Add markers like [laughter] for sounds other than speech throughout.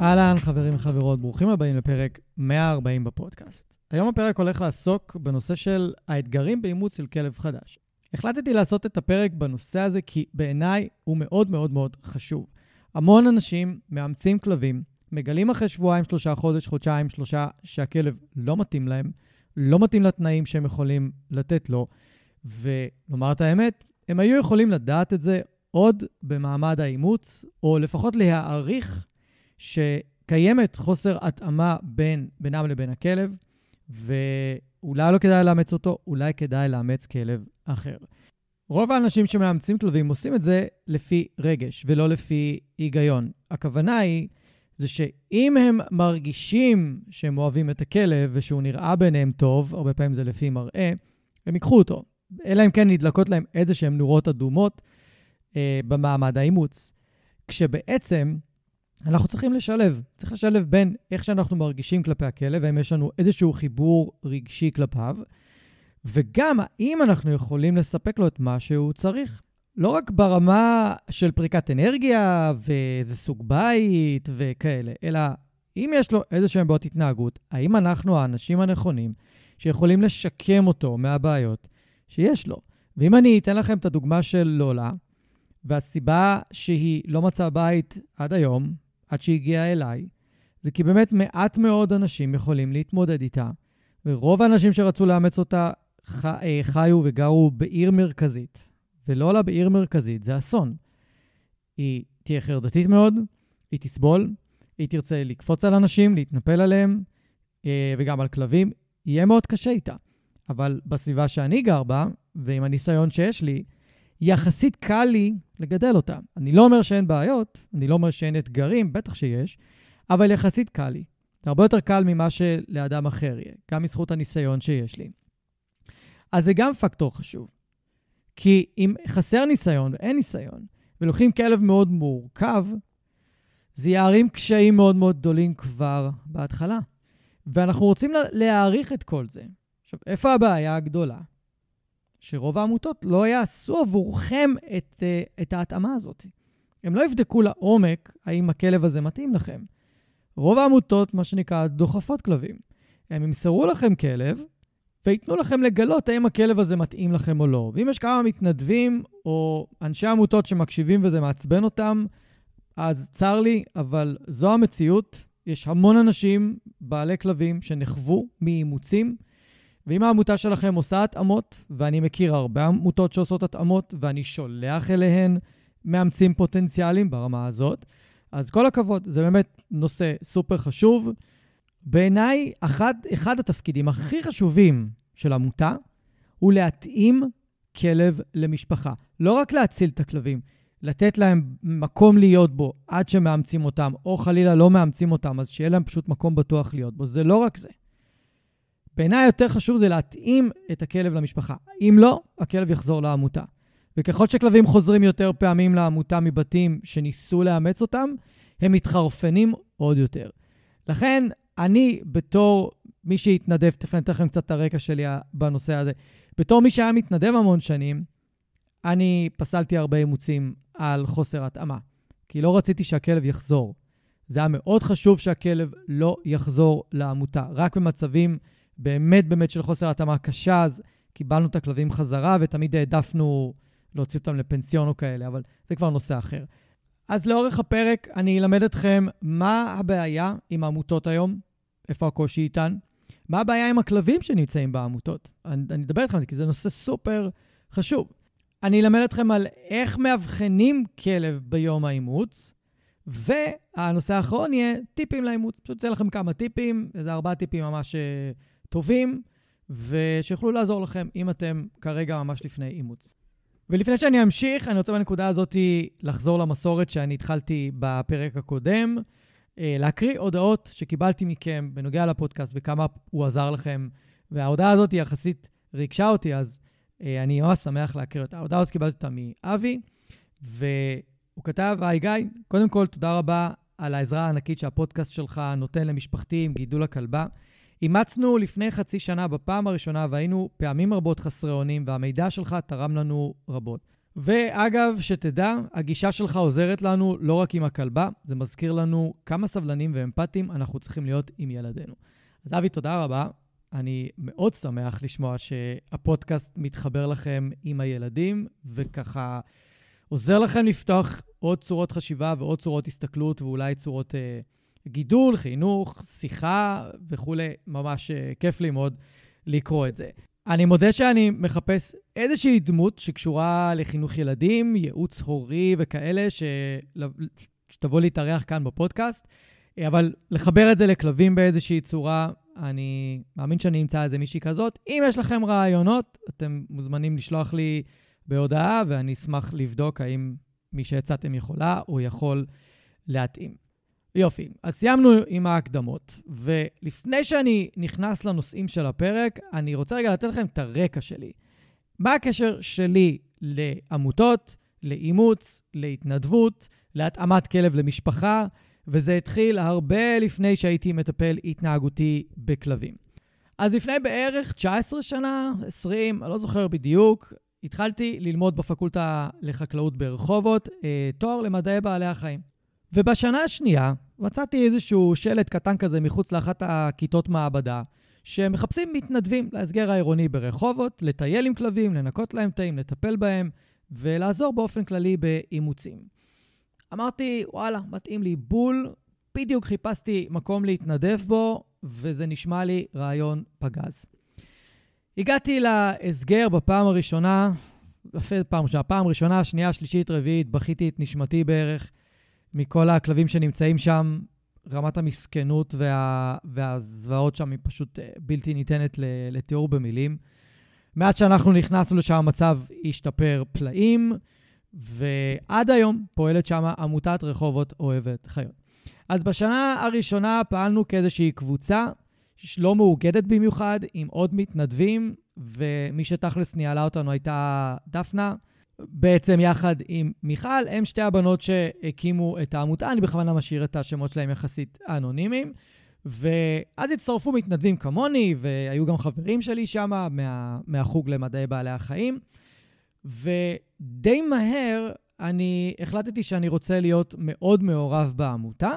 אהלן, חברים וחברות, ברוכים הבאים לפרק 140 בפודקאסט. היום הפרק הולך לעסוק בנושא של האתגרים באימוץ של כלב חדש. החלטתי לעשות את הפרק בנושא הזה כי בעיניי הוא מאוד מאוד מאוד חשוב. המון אנשים מאמצים כלבים, מגלים אחרי שבועיים, שלושה חודש, חודשיים, שלושה, שהכלב לא מתאים להם, לא מתאים לתנאים שהם יכולים לתת לו, ולומר את האמת, הם היו יכולים לדעת את זה עוד במעמד האימוץ, או לפחות להעריך שקיימת חוסר התאמה בין, בינם לבין הכלב, ואולי לא כדאי לאמץ אותו, אולי כדאי לאמץ כלב אחר. רוב האנשים שמאמצים כלבים עושים את זה לפי רגש ולא לפי היגיון. הכוונה היא, זה שאם הם מרגישים שהם אוהבים את הכלב ושהוא נראה ביניהם טוב, הרבה פעמים זה לפי מראה, הם ייקחו אותו. אלא אם כן נדלקות להם איזה שהן נורות אדומות אה, במעמד האימוץ. כשבעצם אנחנו צריכים לשלב. צריך לשלב בין איך שאנחנו מרגישים כלפי הכלב, האם יש לנו איזשהו חיבור רגשי כלפיו, וגם האם אנחנו יכולים לספק לו את מה שהוא צריך. לא רק ברמה של פריקת אנרגיה ואיזה סוג בית וכאלה, אלא אם יש לו איזה שהם בעיות התנהגות, האם אנחנו האנשים הנכונים שיכולים לשקם אותו מהבעיות שיש לו. ואם אני אתן לכם את הדוגמה של לולה, והסיבה שהיא לא מצאה בית עד היום, עד שהיא הגיעה אליי, זה כי באמת מעט מאוד אנשים יכולים להתמודד איתה, ורוב האנשים שרצו לאמץ אותה ח... אה, חיו וגרו בעיר מרכזית, ולא לה בעיר מרכזית, זה אסון. היא תהיה חרדתית מאוד, היא תסבול, היא תרצה לקפוץ על אנשים, להתנפל עליהם, אה, וגם על כלבים, יהיה מאוד קשה איתה. אבל בסביבה שאני גר בה, ועם הניסיון שיש לי, יחסית קל לי לגדל אותה. אני לא אומר שאין בעיות, אני לא אומר שאין אתגרים, בטח שיש, אבל יחסית קל לי. זה הרבה יותר קל ממה שלאדם אחר יהיה, גם בזכות הניסיון שיש לי. אז זה גם פקטור חשוב. כי אם חסר ניסיון ואין ניסיון, ולוקחים כלב מאוד מורכב, זה יערים קשיים מאוד מאוד גדולים כבר בהתחלה. ואנחנו רוצים להעריך את כל זה. עכשיו, איפה הבעיה הגדולה? שרוב העמותות לא יעשו עבורכם את, אה, את ההתאמה הזאת. הם לא יבדקו לעומק האם הכלב הזה מתאים לכם. רוב העמותות, מה שנקרא, דוחפות כלבים. הם ימסרו לכם כלב וייתנו לכם לגלות האם הכלב הזה מתאים לכם או לא. ואם יש כמה מתנדבים או אנשי עמותות שמקשיבים וזה מעצבן אותם, אז צר לי, אבל זו המציאות. יש המון אנשים, בעלי כלבים, שנחוו מאימוצים, ואם העמותה שלכם עושה התאמות, ואני מכיר הרבה עמותות שעושות התאמות, ואני שולח אליהן מאמצים פוטנציאליים ברמה הזאת, אז כל הכבוד, זה באמת נושא סופר חשוב. בעיניי, אחד, אחד התפקידים הכי חשובים של עמותה הוא להתאים כלב למשפחה. לא רק להציל את הכלבים, לתת להם מקום להיות בו עד שמאמצים אותם, או חלילה לא מאמצים אותם, אז שיהיה להם פשוט מקום בטוח להיות בו. זה לא רק זה. בעיניי יותר חשוב זה להתאים את הכלב למשפחה. אם לא, הכלב יחזור לעמותה. וככל שכלבים חוזרים יותר פעמים לעמותה מבתים שניסו לאמץ אותם, הם מתחרפנים עוד יותר. לכן, אני בתור מי שהתנדב, תכף אני אתן לכם קצת את הרקע שלי בנושא הזה, בתור מי שהיה מתנדב המון שנים, אני פסלתי הרבה אימוצים על חוסר התאמה, כי לא רציתי שהכלב יחזור. זה היה מאוד חשוב שהכלב לא יחזור לעמותה. רק במצבים באמת באמת של חוסר התאמה קשה, אז קיבלנו את הכלבים חזרה, ותמיד העדפנו להוציא אותם לפנסיון או כאלה, אבל זה כבר נושא אחר. אז לאורך הפרק אני אלמד אתכם מה הבעיה עם העמותות היום, איפה הקושי איתן, מה הבעיה עם הכלבים שנמצאים בעמותות. אני, אני אדבר איתכם על זה כי זה נושא סופר חשוב. אני אלמד אתכם על איך מאבחנים כלב ביום האימוץ, והנושא האחרון יהיה טיפים לאימוץ. פשוט אתן לכם כמה טיפים, איזה ארבעה טיפים ממש uh, טובים, ושיוכלו לעזור לכם אם אתם כרגע ממש לפני אימוץ. ולפני שאני אמשיך, אני רוצה בנקודה הזאת לחזור למסורת שאני התחלתי בפרק הקודם, אה, להקריא הודעות שקיבלתי מכם בנוגע לפודקאסט וכמה הוא עזר לכם, וההודעה הזאת יחסית ריגשה אותי, אז אה, אני ממש שמח להקריא אותה. ההודעה הזאת קיבלתי אותה מאבי, והוא כתב, היי גיא, קודם כל, תודה רבה על העזרה הענקית שהפודקאסט שלך נותן למשפחתי עם גידול הכלבה. אימצנו לפני חצי שנה בפעם הראשונה והיינו פעמים רבות חסרי אונים, והמידע שלך תרם לנו רבות. ואגב, שתדע, הגישה שלך עוזרת לנו לא רק עם הכלבה, זה מזכיר לנו כמה סבלנים ואמפתיים אנחנו צריכים להיות עם ילדינו. אז אבי, תודה רבה. אני מאוד שמח לשמוע שהפודקאסט מתחבר לכם עם הילדים, וככה עוזר לכם לפתוח עוד צורות חשיבה ועוד צורות הסתכלות ואולי צורות אה, גידול, חינוך, שיחה וכולי. ממש אה, כיף לי מאוד לקרוא את זה. אני מודה שאני מחפש איזושהי דמות שקשורה לחינוך ילדים, ייעוץ הורי וכאלה, ש... שתבוא להתארח כאן בפודקאסט, אבל לחבר את זה לכלבים באיזושהי צורה, אני מאמין שאני אמצא איזה מישהי כזאת. אם יש לכם רעיונות, אתם מוזמנים לשלוח לי בהודעה, ואני אשמח לבדוק האם מי שהצעתם יכולה או יכול להתאים. יופי, אז סיימנו עם ההקדמות, ולפני שאני נכנס לנושאים של הפרק, אני רוצה רגע לתת לכם את הרקע שלי. מה הקשר שלי לעמותות, לאימוץ, להתנדבות, להתאמת כלב למשפחה, וזה התחיל הרבה לפני שהייתי מטפל התנהגותי בכלבים. אז לפני בערך 19 שנה, 20, אני לא זוכר בדיוק, התחלתי ללמוד בפקולטה לחקלאות ברחובות, אה, תואר למדעי בעלי החיים. ובשנה השנייה מצאתי איזשהו שלט קטן כזה מחוץ לאחת הכיתות מעבדה, שמחפשים מתנדבים להסגר העירוני ברחובות, לטייל עם כלבים, לנקות להם תאים, לטפל בהם, ולעזור באופן כללי באימוצים. אמרתי, וואלה, מתאים לי בול, בדיוק חיפשתי מקום להתנדב בו, וזה נשמע לי רעיון פגז. הגעתי להסגר בפעם הראשונה, פעם ראשונה, פעם ראשונה, שנייה, שלישית, רביעית, בכיתי את נשמתי בערך. מכל הכלבים שנמצאים שם, רמת המסכנות וה, והזוועות שם היא פשוט אה, בלתי ניתנת לתיאור במילים. מאז שאנחנו נכנסנו לשם המצב השתפר פלאים, ועד היום פועלת שם עמותת רחובות אוהבת חיות. אז בשנה הראשונה פעלנו כאיזושהי קבוצה לא מאוגדת במיוחד, עם עוד מתנדבים, ומי שתכלס ניהלה אותנו הייתה דפנה, בעצם יחד עם מיכל, הם שתי הבנות שהקימו את העמותה, אני בכוונה משאיר את השמות שלהם יחסית אנונימיים. ואז הצטרפו מתנדבים כמוני, והיו גם חברים שלי שם מה, מהחוג למדעי בעלי החיים. ודי מהר אני החלטתי שאני רוצה להיות מאוד מעורב בעמותה,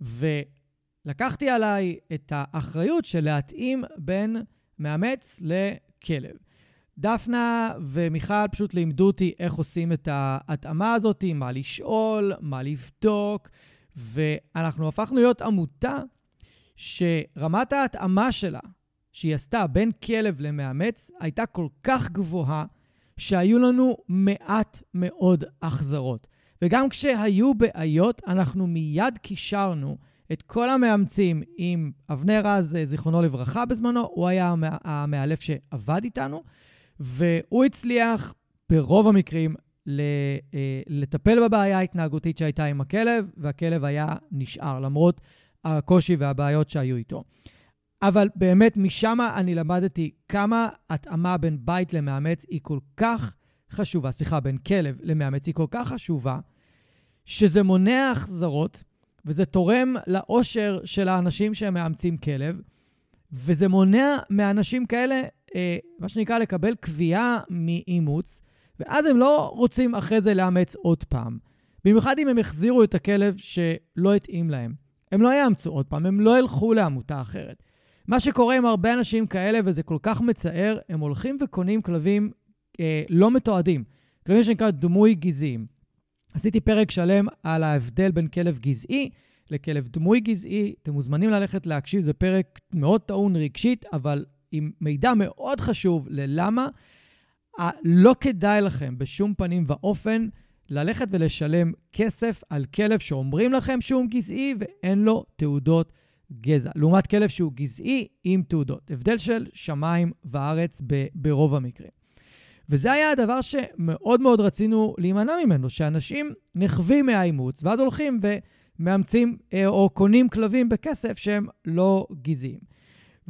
ולקחתי עליי את האחריות של להתאים בין מאמץ לכלב. דפנה ומיכל פשוט לימדו אותי איך עושים את ההתאמה הזאת, מה לשאול, מה לבדוק, ואנחנו הפכנו להיות עמותה שרמת ההתאמה שלה, שהיא עשתה בין כלב למאמץ, הייתה כל כך גבוהה, שהיו לנו מעט מאוד החזרות. וגם כשהיו בעיות, אנחנו מיד קישרנו את כל המאמצים עם אבנר רז, זיכרונו לברכה בזמנו, הוא היה המאלף שעבד איתנו, והוא הצליח ברוב המקרים אה, לטפל בבעיה ההתנהגותית שהייתה עם הכלב, והכלב היה נשאר, למרות הקושי והבעיות שהיו איתו. אבל באמת, משם אני למדתי כמה התאמה בין בית למאמץ היא כל כך חשובה, סליחה, בין כלב למאמץ היא כל כך חשובה, שזה מונע החזרות, וזה תורם לאושר של האנשים שמאמצים כלב, וזה מונע מאנשים כאלה אה, מה שנקרא, לקבל קביעה מאימוץ, ואז הם לא רוצים אחרי זה לאמץ עוד פעם. במיוחד אם הם החזירו את הכלב שלא התאים להם. הם לא יאמצו עוד פעם, הם לא ילכו לעמותה אחרת. מה שקורה עם הרבה אנשים כאלה, וזה כל כך מצער, הם הולכים וקונים כלבים אה, לא מתועדים, כלבים שנקרא דמוי גזעיים. עשיתי פרק שלם על ההבדל בין כלב גזעי לכלב דמוי גזעי. אתם מוזמנים ללכת להקשיב, זה פרק מאוד טעון רגשית, אבל עם מידע מאוד חשוב ללמה לא כדאי לכם בשום פנים ואופן ללכת ולשלם כסף על כלב שאומרים לכם שהוא גזעי ואין לו תעודות גזע, לעומת כלב שהוא גזעי עם תעודות. הבדל של שמיים וארץ ברוב המקרים. וזה היה הדבר שמאוד מאוד רצינו להימנע ממנו, שאנשים נכווים מהאימוץ, ואז הולכים ומאמצים אה, או קונים כלבים בכסף שהם לא גזעיים.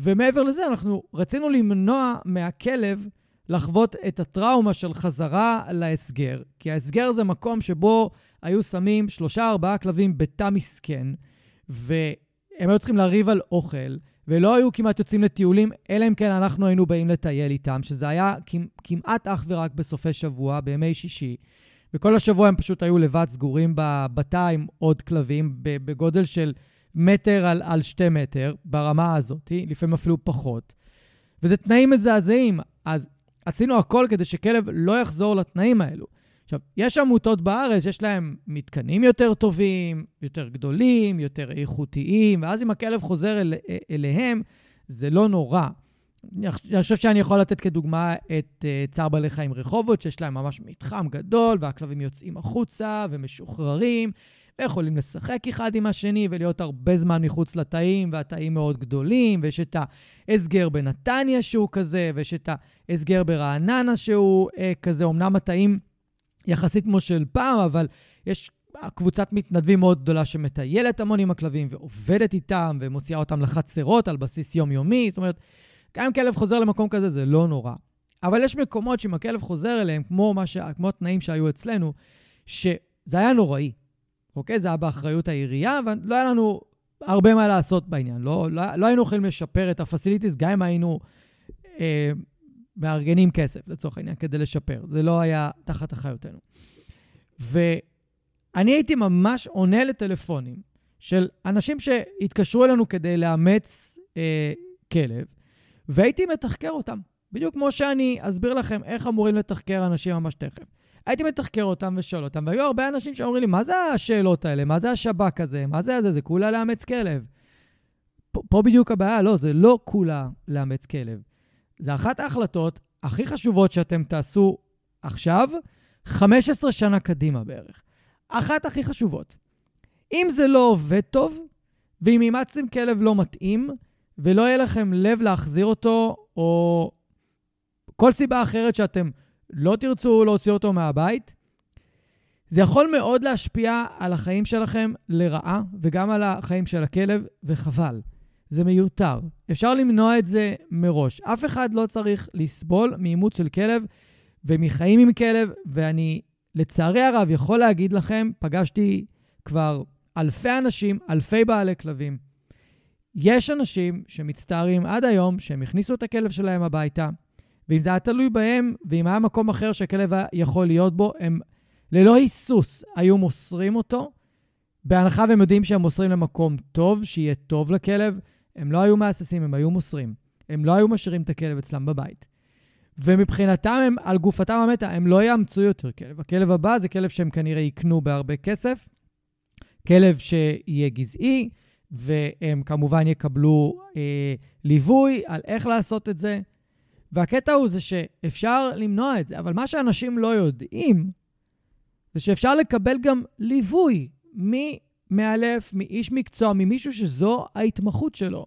ומעבר לזה, אנחנו רצינו למנוע מהכלב לחוות את הטראומה של חזרה להסגר, כי ההסגר זה מקום שבו היו שמים שלושה-ארבעה כלבים בתא מסכן, והם היו צריכים לריב על אוכל, ולא היו כמעט יוצאים לטיולים, אלא אם כן אנחנו היינו באים לטייל איתם, שזה היה כמעט אך ורק בסופי שבוע, בימי שישי. וכל השבוע הם פשוט היו לבד סגורים בתא עם עוד כלבים, בגודל של מטר על, על שתי מטר, ברמה הזאת, לפעמים אפילו פחות. וזה תנאים מזעזעים. אז עשינו הכל כדי שכלב לא יחזור לתנאים האלו. עכשיו, יש עמותות בארץ, יש להם מתקנים יותר טובים, יותר גדולים, יותר איכותיים, ואז אם הכלב חוזר אל, אליהם, זה לא נורא. אני חושב שאני יכול לתת כדוגמה את uh, צער בעלי חיים רחובות, שיש להם ממש מתחם גדול, והכלבים יוצאים החוצה ומשוחררים, ויכולים לשחק אחד עם השני ולהיות הרבה זמן מחוץ לתאים, והתאים מאוד גדולים, ויש את ההסגר בנתניה שהוא כזה, ויש את ההסגר ברעננה שהוא אה, כזה. אמנם התאים יחסית כמו של פעם, אבל יש קבוצת מתנדבים מאוד גדולה שמטיילת המון עם הכלבים ועובדת איתם ומוציאה אותם לחצרות על בסיס יומיומי. זאת אומרת, גם אם כלב חוזר למקום כזה, זה לא נורא. אבל יש מקומות שאם הכלב חוזר אליהם, כמו, ש... כמו התנאים שהיו אצלנו, שזה היה נוראי. אוקיי? זה היה באחריות העירייה, ולא היה לנו הרבה מה לעשות בעניין. לא, לא, לא היינו יכולים לשפר את הפסיליטיז, גם אם היינו אה, מארגנים כסף, לצורך העניין, כדי לשפר. זה לא היה תחת אחריותנו. ואני הייתי ממש עונה לטלפונים של אנשים שהתקשרו אלינו כדי לאמץ אה, כלב, והייתי מתחקר אותם. בדיוק כמו שאני אסביר לכם איך אמורים לתחקר אנשים ממש תכף. הייתי מתחקר אותם ושואל אותם, והיו הרבה אנשים שאומרים לי, מה זה השאלות האלה? מה זה השב"כ הזה? מה זה זה? זה כולה לאמץ כלב. פה בדיוק הבעיה, לא, זה לא כולה לאמץ כלב. זה אחת ההחלטות הכי חשובות שאתם תעשו עכשיו, 15 שנה קדימה בערך. אחת הכי חשובות. אם זה לא עובד טוב, ואם אימצתם כלב לא מתאים, ולא יהיה לכם לב להחזיר אותו, או כל סיבה אחרת שאתם לא תרצו להוציא אותו מהבית, זה יכול מאוד להשפיע על החיים שלכם לרעה, וגם על החיים של הכלב, וחבל. זה מיותר. אפשר למנוע את זה מראש. אף אחד לא צריך לסבול מאימוץ של כלב ומחיים עם כלב, ואני, לצערי הרב, יכול להגיד לכם, פגשתי כבר אלפי אנשים, אלפי בעלי כלבים. יש אנשים שמצטערים עד היום שהם הכניסו את הכלב שלהם הביתה, ואם זה היה תלוי בהם, ואם היה מקום אחר שהכלב יכול להיות בו, הם ללא היסוס היו מוסרים אותו, בהנחה והם יודעים שהם מוסרים למקום טוב, שיהיה טוב לכלב, הם לא היו מהססים, הם היו מוסרים. הם לא היו משאירים את הכלב אצלם בבית. ומבחינתם, הם, על גופתם המתה, הם לא יאמצו יותר כלב. הכלב הבא זה כלב שהם כנראה יקנו בהרבה כסף, כלב שיהיה גזעי, והם כמובן יקבלו אה, ליווי על איך לעשות את זה. והקטע הוא זה שאפשר למנוע את זה, אבל מה שאנשים לא יודעים, זה שאפשר לקבל גם ליווי ממאלף, מאיש מקצוע, ממישהו שזו ההתמחות שלו.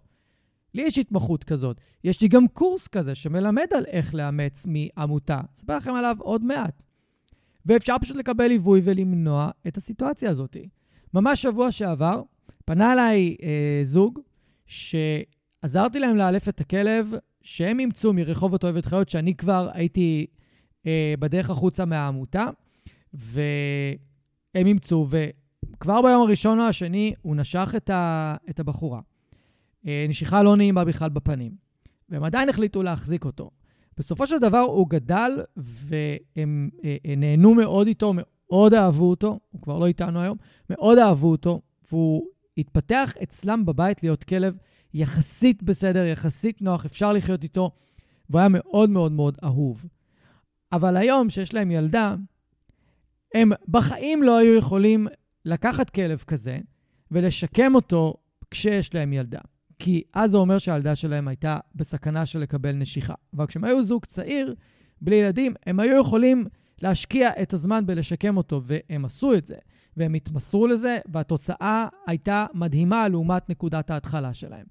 לי יש התמחות כזאת. יש לי גם קורס כזה שמלמד על איך לאמץ מעמותה. אספר לכם עליו עוד מעט. ואפשר פשוט לקבל ליווי ולמנוע את הסיטואציה הזאת. ממש שבוע שעבר פנה אליי אה, זוג שעזרתי להם לאלף את הכלב שהם אימצו מרחובות אוהבת חיות, שאני כבר הייתי אה, בדרך החוצה מהעמותה, והם אימצו, וכבר ביום הראשון או השני הוא נשך את, ה, את הבחורה. אה, נשיכה לא נעימה בכלל בפנים, והם עדיין החליטו להחזיק אותו. בסופו של דבר הוא גדל, והם אה, אה, נהנו מאוד איתו, מאוד אהבו אותו, הוא כבר לא איתנו היום, מאוד אהבו אותו, והוא התפתח אצלם בבית להיות כלב יחסית בסדר, יחסית נוח, אפשר לחיות איתו, והוא היה מאוד מאוד מאוד אהוב. אבל היום, שיש להם ילדה, הם בחיים לא היו יכולים לקחת כלב כזה ולשקם אותו כשיש להם ילדה. כי אז זה אומר שהילדה שלהם הייתה בסכנה של לקבל נשיכה. אבל כשהם היו זוג צעיר, בלי ילדים, הם היו יכולים להשקיע את הזמן בלשקם אותו, והם עשו את זה. והם התמסרו לזה, והתוצאה הייתה מדהימה לעומת נקודת ההתחלה שלהם.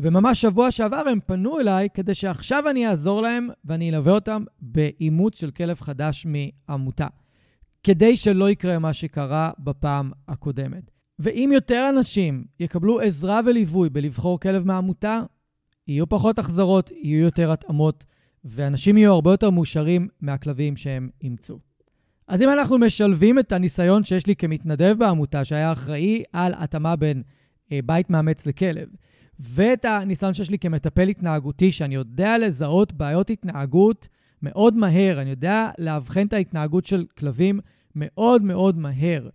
וממש שבוע שעבר הם פנו אליי כדי שעכשיו אני אעזור להם ואני אלווה אותם באימוץ של כלב חדש מעמותה, כדי שלא יקרה מה שקרה בפעם הקודמת. ואם יותר אנשים יקבלו עזרה וליווי בלבחור כלב מהעמותה, יהיו פחות החזרות, יהיו יותר התאמות, ואנשים יהיו הרבה יותר מאושרים מהכלבים שהם אימצו. אז אם אנחנו משלבים את הניסיון שיש לי כמתנדב בעמותה, שהיה אחראי על התאמה בין אה, בית מאמץ לכלב, ואת הניסיון שיש לי כמטפל התנהגותי, שאני יודע לזהות בעיות התנהגות מאוד מהר, אני יודע לאבחן את ההתנהגות של כלבים מאוד מאוד מהר.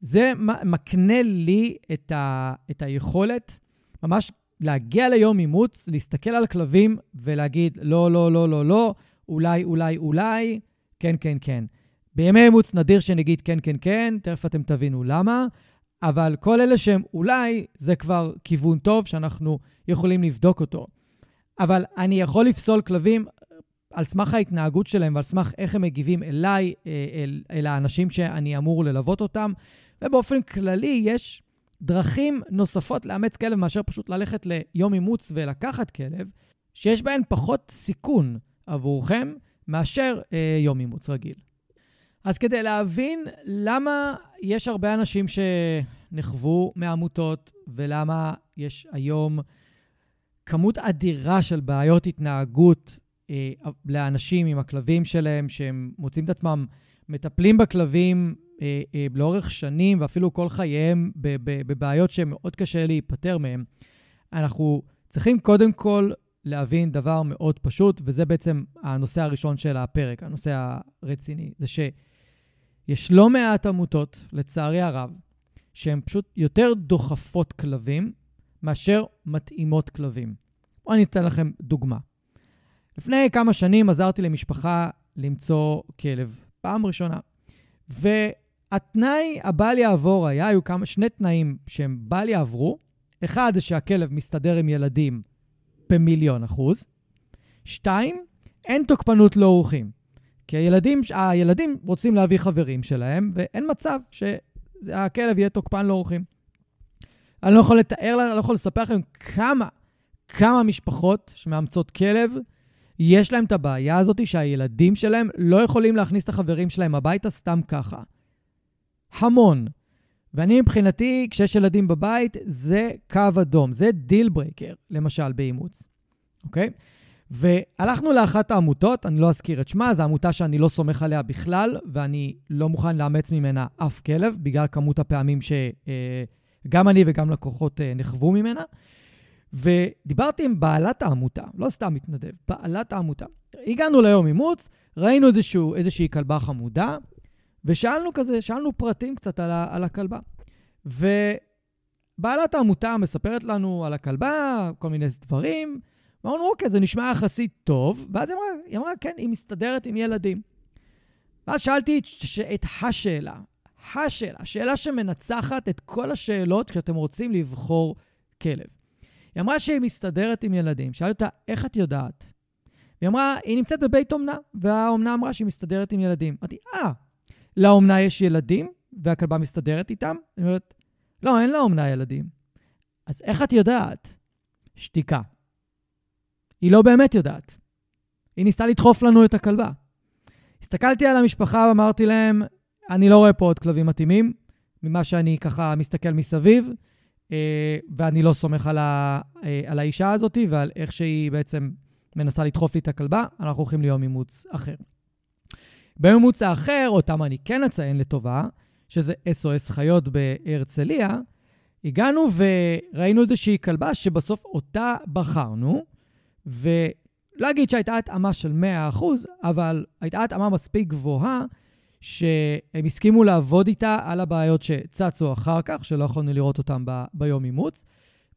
זה מקנה לי את, ה, את היכולת ממש להגיע ליום אימוץ, להסתכל על כלבים ולהגיד, לא, לא, לא, לא, לא, אולי, אולי, אולי, כן, כן, כן. בימי אימוץ נדיר שנגיד כן, כן, כן, תכף אתם תבינו למה, אבל כל אלה שהם אולי, זה כבר כיוון טוב שאנחנו יכולים לבדוק אותו. אבל אני יכול לפסול כלבים על סמך ההתנהגות שלהם ועל סמך איך הם מגיבים אליי, אה, אל, אל האנשים שאני אמור ללוות אותם. ובאופן כללי, יש דרכים נוספות לאמץ כלב מאשר פשוט ללכת ליום אימוץ ולקחת כלב, שיש בהן פחות סיכון עבורכם מאשר אה, יום אימוץ רגיל. אז כדי להבין למה יש הרבה אנשים שנחוו מעמותות ולמה יש היום כמות אדירה של בעיות התנהגות אה, לאנשים עם הכלבים שלהם, שהם מוצאים את עצמם מטפלים בכלבים אה, אה, לאורך שנים ואפילו כל חייהם בבעיות שמאוד קשה להיפטר מהן, אנחנו צריכים קודם כל להבין דבר מאוד פשוט, וזה בעצם הנושא הראשון של הפרק, הנושא הרציני, זה שיש לא מעט עמותות, לצערי הרב, שהן פשוט יותר דוחפות כלבים מאשר מתאימות כלבים. בואו אני אתן לכם דוגמה. לפני כמה שנים עזרתי למשפחה למצוא כלב, פעם ראשונה. והתנאי הבל יעבור היה, היו כמה, שני תנאים שהם בל יעברו. אחד, שהכלב מסתדר עם ילדים במיליון אחוז. שתיים, אין תוקפנות לאורחים. כי הילדים, הילדים רוצים להביא חברים שלהם, ואין מצב שהכלב יהיה תוקפן לאורחים. אני לא יכול לתאר, אני לא יכול לספר לכם כמה, כמה משפחות שמאמצות כלב, יש להם את הבעיה הזאת שהילדים שלהם לא יכולים להכניס את החברים שלהם הביתה סתם ככה. המון. ואני מבחינתי, כשיש ילדים בבית, זה קו אדום, זה deal breaker, למשל באימוץ, אוקיי? והלכנו לאחת העמותות, אני לא אזכיר את שמה, זו עמותה שאני לא סומך עליה בכלל, ואני לא מוכן לאמץ ממנה אף כלב, בגלל כמות הפעמים שגם אה, אני וגם לקוחות אה, נחוו ממנה. ודיברתי עם בעלת העמותה, לא סתם מתנדב, בעלת העמותה. הגענו ליום אימוץ, ראינו איזשהו, איזושהי כלבה חמודה, ושאלנו כזה, שאלנו פרטים קצת על, ה, על הכלבה. ובעלת העמותה מספרת לנו על הכלבה, כל מיני דברים, ואמרנו, אוקיי, זה נשמע יחסית טוב, ואז היא אמרה, היא אמרה, כן, היא מסתדרת עם ילדים. ואז שאלתי את, את השאלה, השאלה, שאלה שמנצחת את כל השאלות כשאתם רוצים לבחור כלב. היא אמרה שהיא מסתדרת עם ילדים. שאלתי אותה, איך את יודעת? היא אמרה, היא נמצאת בבית אומנה, והאומנה אמרה שהיא מסתדרת עם ילדים. אמרתי, אה, לאומנה יש ילדים, והכלבה מסתדרת איתם? היא אומרת, לא, אין לאומנה ילדים. אז איך את יודעת? שתיקה. היא לא באמת יודעת. היא ניסתה לדחוף לנו את הכלבה. הסתכלתי על המשפחה ואמרתי להם, אני לא רואה פה עוד כלבים מתאימים, ממה שאני ככה מסתכל מסביב. אה, ואני לא סומך על, ה, אה, על האישה הזאת ועל איך שהיא בעצם מנסה לדחוף לי את הכלבה, אנחנו הולכים ליום אימוץ אחר. ביום אימוץ האחר, אותם אני כן אציין לטובה, שזה SOS חיות בהרצליה, הגענו וראינו איזושהי כלבה שבסוף אותה בחרנו, ולא אגיד שהייתה התאמה של 100%, אבל הייתה התאמה מספיק גבוהה שהם הסכימו לעבוד איתה על הבעיות שצצו אחר כך, שלא יכולנו לראות אותן ב- ביום אימוץ.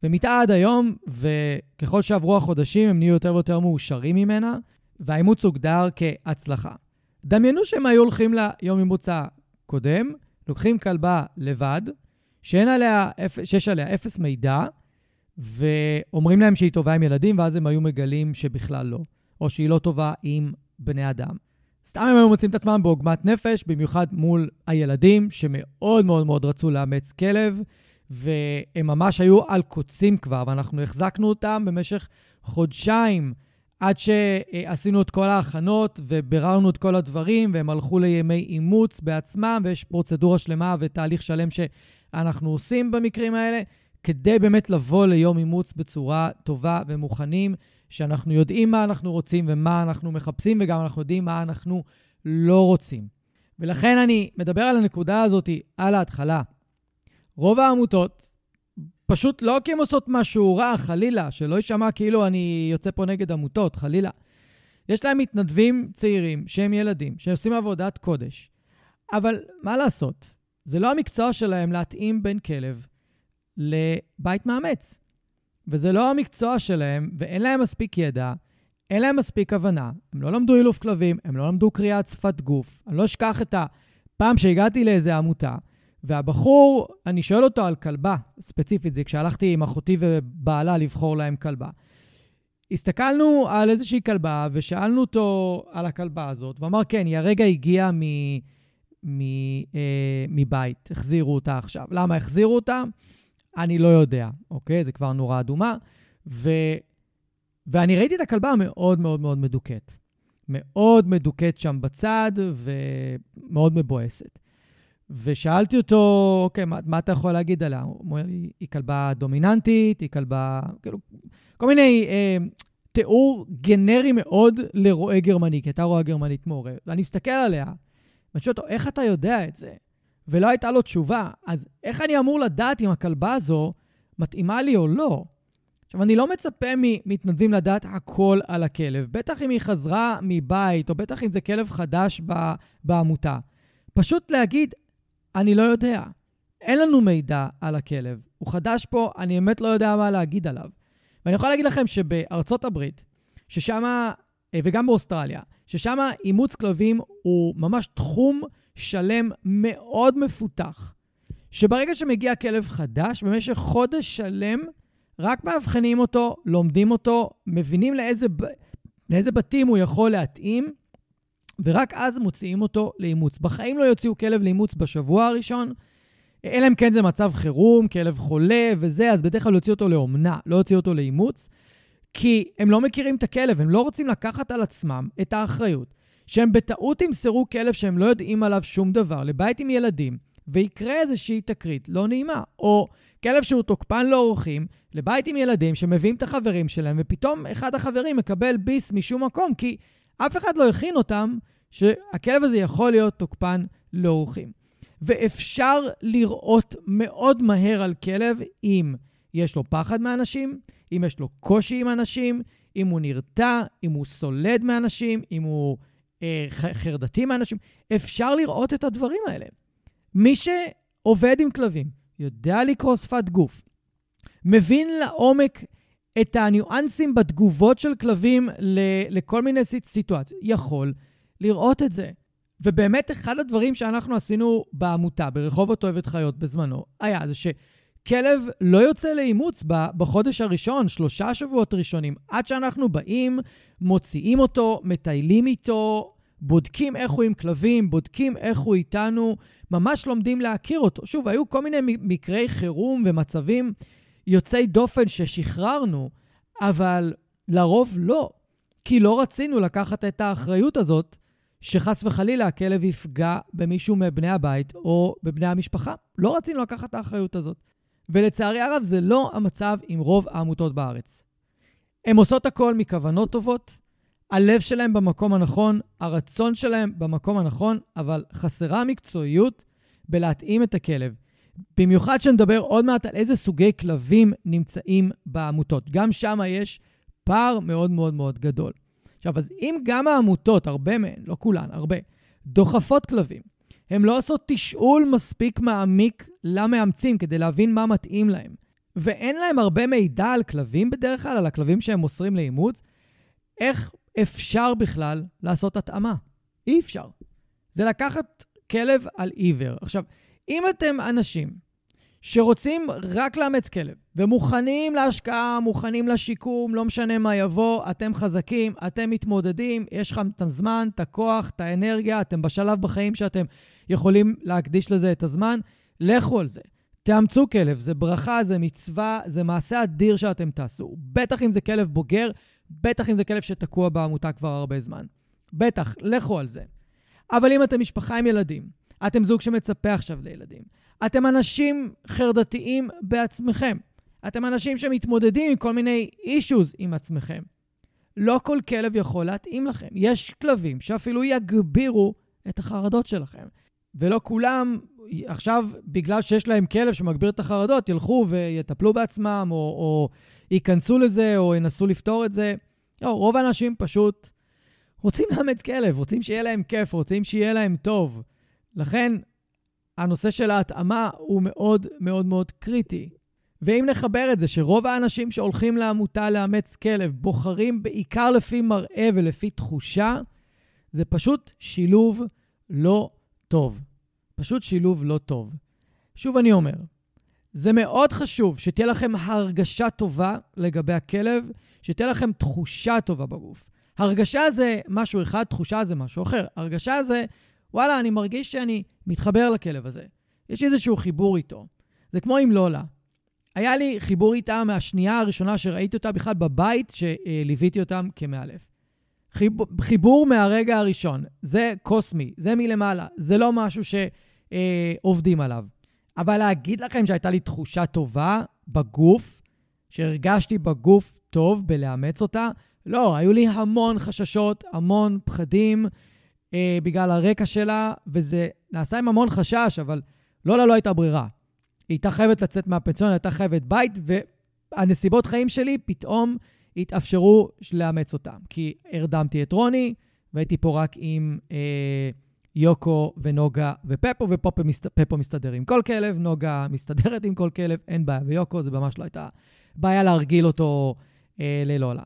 ומתה עד היום, וככל שעברו החודשים הם נהיו יותר ויותר מאושרים ממנה, והאימוץ הוגדר כהצלחה. דמיינו שהם היו הולכים ליום אימוץ קודם, לוקחים כלבה לבד, עליה, שיש עליה אפס מידע, ואומרים להם שהיא טובה עם ילדים, ואז הם היו מגלים שבכלל לא, או שהיא לא טובה עם בני אדם. סתם הם היו מוצאים את עצמם בעוגמת נפש, במיוחד מול הילדים, שמאוד מאוד מאוד רצו לאמץ כלב, והם ממש היו על קוצים כבר, ואנחנו החזקנו אותם במשך חודשיים, עד שעשינו את כל ההכנות וביררנו את כל הדברים, והם הלכו לימי אימוץ בעצמם, ויש פרוצדורה שלמה ותהליך שלם שאנחנו עושים במקרים האלה, כדי באמת לבוא ליום אימוץ בצורה טובה ומוכנים, שאנחנו יודעים מה אנחנו רוצים ומה אנחנו מחפשים, וגם אנחנו יודעים מה אנחנו לא רוצים. ולכן אני מדבר על הנקודה הזאת על ההתחלה. רוב העמותות, פשוט לא כי הן עושות משהו רע, חלילה, שלא יישמע כאילו אני יוצא פה נגד עמותות, חלילה. יש להם מתנדבים צעירים שהם ילדים, שעושים עבודת קודש. אבל מה לעשות? זה לא המקצוע שלהם להתאים בין כלב לבית מאמץ. וזה לא המקצוע שלהם, ואין להם מספיק ידע, אין להם מספיק הבנה. הם לא למדו אילוף כלבים, הם לא למדו קריאת שפת גוף. אני לא אשכח את הפעם שהגעתי לאיזה עמותה, והבחור, אני שואל אותו על כלבה, ספציפית, זה כשהלכתי עם אחותי ובעלה לבחור להם כלבה. הסתכלנו על איזושהי כלבה ושאלנו אותו על הכלבה הזאת, ואמר, כן, היא הרגע הגיעה. אה, מבית, החזירו אותה עכשיו. למה החזירו אותה? אני לא יודע, אוקיי? זה כבר נורה אדומה. ו... ואני ראיתי את הכלבה מאוד מאוד מאוד מדוכאת. מאוד מדוכאת שם בצד ומאוד מבואסת. ושאלתי אותו, אוקיי, מה, מה אתה יכול להגיד עליה? הוא אומר לי, היא כלבה דומיננטית, היא כלבה, כאילו, כל מיני אה, תיאור גנרי מאוד לרועה גרמני, כי הייתה רועה גרמנית מעורר. ואני מסתכל עליה, ואני שואל אותו, איך אתה יודע את זה? ולא הייתה לו תשובה, אז איך אני אמור לדעת אם הכלבה הזו מתאימה לי או לא? עכשיו, אני לא מצפה ממתנדבים לדעת הכל על הכלב, בטח אם היא חזרה מבית, או בטח אם זה כלב חדש בעמותה. פשוט להגיד, אני לא יודע. אין לנו מידע על הכלב. הוא חדש פה, אני באמת לא יודע מה להגיד עליו. ואני יכול להגיד לכם שבארצות הברית, ששם, אה, וגם באוסטרליה, ששם אימוץ כלבים הוא ממש תחום שלם מאוד מפותח. שברגע שמגיע כלב חדש, במשך חודש שלם, רק מאבחנים אותו, לומדים אותו, מבינים לאיזה, לאיזה בתים הוא יכול להתאים, ורק אז מוציאים אותו לאימוץ. בחיים לא יוציאו כלב לאימוץ בשבוע הראשון, אלא אם כן זה מצב חירום, כלב חולה וזה, אז בדרך כלל יוציאו אותו לאומנה, לא יוציאו אותו לאימוץ, כי הם לא מכירים את הכלב, הם לא רוצים לקחת על עצמם את האחריות, שהם בטעות ימסרו כלב שהם לא יודעים עליו שום דבר, לבית עם ילדים, ויקרה איזושהי תקרית לא נעימה, או כלב שהוא תוקפן לאורחים, לבית עם ילדים שמביאים את החברים שלהם, ופתאום אחד החברים מקבל ביס משום מקום, כי אף אחד לא הכין אותם שהכלב הזה יכול להיות תוקפן לאורחים. ואפשר לראות מאוד מהר על כלב אם יש לו פחד מאנשים, אם יש לו קושי עם אנשים, אם הוא נרתע, אם הוא סולד מאנשים, אם הוא אה, חרדתי מאנשים. אפשר לראות את הדברים האלה. מי שעובד עם כלבים, יודע לקרוא שפת גוף, מבין לעומק את הניואנסים בתגובות של כלבים לכל מיני סיטואציות. יכול לראות את זה. ובאמת, אחד הדברים שאנחנו עשינו בעמותה, ברחובות אוהבת חיות בזמנו, היה זה שכלב לא יוצא לאימוץ בחודש הראשון, שלושה שבועות ראשונים, עד שאנחנו באים, מוציאים אותו, מטיילים איתו, בודקים איך הוא עם כלבים, בודקים איך הוא איתנו, ממש לומדים להכיר אותו. שוב, היו כל מיני מקרי חירום ומצבים יוצאי דופן ששחררנו, אבל לרוב לא, כי לא רצינו לקחת את האחריות הזאת שחס וחלילה הכלב יפגע במישהו מבני הבית או בבני המשפחה. לא רצינו לקחת את האחריות הזאת. ולצערי הרב, זה לא המצב עם רוב העמותות בארץ. הן עושות הכל מכוונות טובות, הלב שלהם במקום הנכון, הרצון שלהם במקום הנכון, אבל חסרה מקצועיות בלהתאים את הכלב. במיוחד שנדבר עוד מעט על איזה סוגי כלבים נמצאים בעמותות. גם שם יש פער מאוד מאוד מאוד גדול. עכשיו, אז אם גם העמותות, הרבה מהן, לא כולן, הרבה, דוחפות כלבים, הן לא עושות תשאול מספיק מעמיק למאמצים כדי להבין מה מתאים להם, ואין להם הרבה מידע על כלבים בדרך כלל, על הכלבים שהם מוסרים לאימוץ, איך אפשר בכלל לעשות התאמה? אי אפשר. זה לקחת כלב על עיוור. עכשיו, אם אתם אנשים שרוצים רק לאמץ כלב, ומוכנים להשקעה, מוכנים לשיקום, לא משנה מה יבוא, אתם חזקים, אתם מתמודדים, יש לכם את הזמן, את הכוח, את האנרגיה, אתם בשלב בחיים שאתם יכולים להקדיש לזה את הזמן, לכו על זה. תאמצו כלב, זה ברכה, זה מצווה, זה מעשה אדיר שאתם תעשו. בטח אם זה כלב בוגר, בטח אם זה כלב שתקוע בעמותה כבר הרבה זמן. בטח, לכו על זה. אבל אם אתם משפחה עם ילדים, אתם זוג שמצפה עכשיו לילדים, אתם אנשים חרדתיים בעצמכם, אתם אנשים שמתמודדים עם כל מיני אישוז עם עצמכם. לא כל כלב יכול להתאים לכם. יש כלבים שאפילו יגבירו את החרדות שלכם. ולא כולם עכשיו, בגלל שיש להם כלב שמגביר את החרדות, ילכו ויטפלו בעצמם, או, או ייכנסו לזה, או ינסו לפתור את זה. לא, רוב האנשים פשוט רוצים לאמץ כלב, רוצים שיהיה להם כיף, רוצים שיהיה להם טוב. לכן, הנושא של ההתאמה הוא מאוד מאוד מאוד קריטי. ואם נחבר את זה, שרוב האנשים שהולכים לעמותה לאמץ כלב בוחרים בעיקר לפי מראה ולפי תחושה, זה פשוט שילוב לא טוב. פשוט שילוב לא טוב. שוב אני אומר, זה מאוד חשוב שתהיה לכם הרגשה טובה לגבי הכלב, שתהיה לכם תחושה טובה בגוף. הרגשה זה משהו אחד, תחושה זה משהו אחר. הרגשה זה, וואלה, אני מרגיש שאני מתחבר לכלב הזה. יש איזשהו חיבור איתו. זה כמו עם לולה. היה לי חיבור איתה מהשנייה הראשונה שראיתי אותה בכלל בבית, שליוויתי אותם כמאלף. חיבור, חיבור מהרגע הראשון. זה קוסמי, זה מלמעלה, זה לא משהו שעובדים אה, עליו. אבל להגיד לכם שהייתה לי תחושה טובה בגוף, שהרגשתי בגוף טוב בלאמץ אותה, לא, היו לי המון חששות, המון פחדים אה, בגלל הרקע שלה, וזה נעשה עם המון חשש, אבל לא, לא, לא הייתה ברירה. היא הייתה חייבת לצאת מהפנסיון, הייתה חייבת בית, והנסיבות חיים שלי פתאום התאפשרו לאמץ אותם. כי הרדמתי את רוני, והייתי פה רק עם אה, יוקו ונוגה ופפו, ופפו מסת, מסתדר עם כל כלב, נוגה מסתדרת עם כל כלב, אין בעיה. ויוקו, זה ממש לא הייתה בעיה להרגיל אותו אה, ללולה.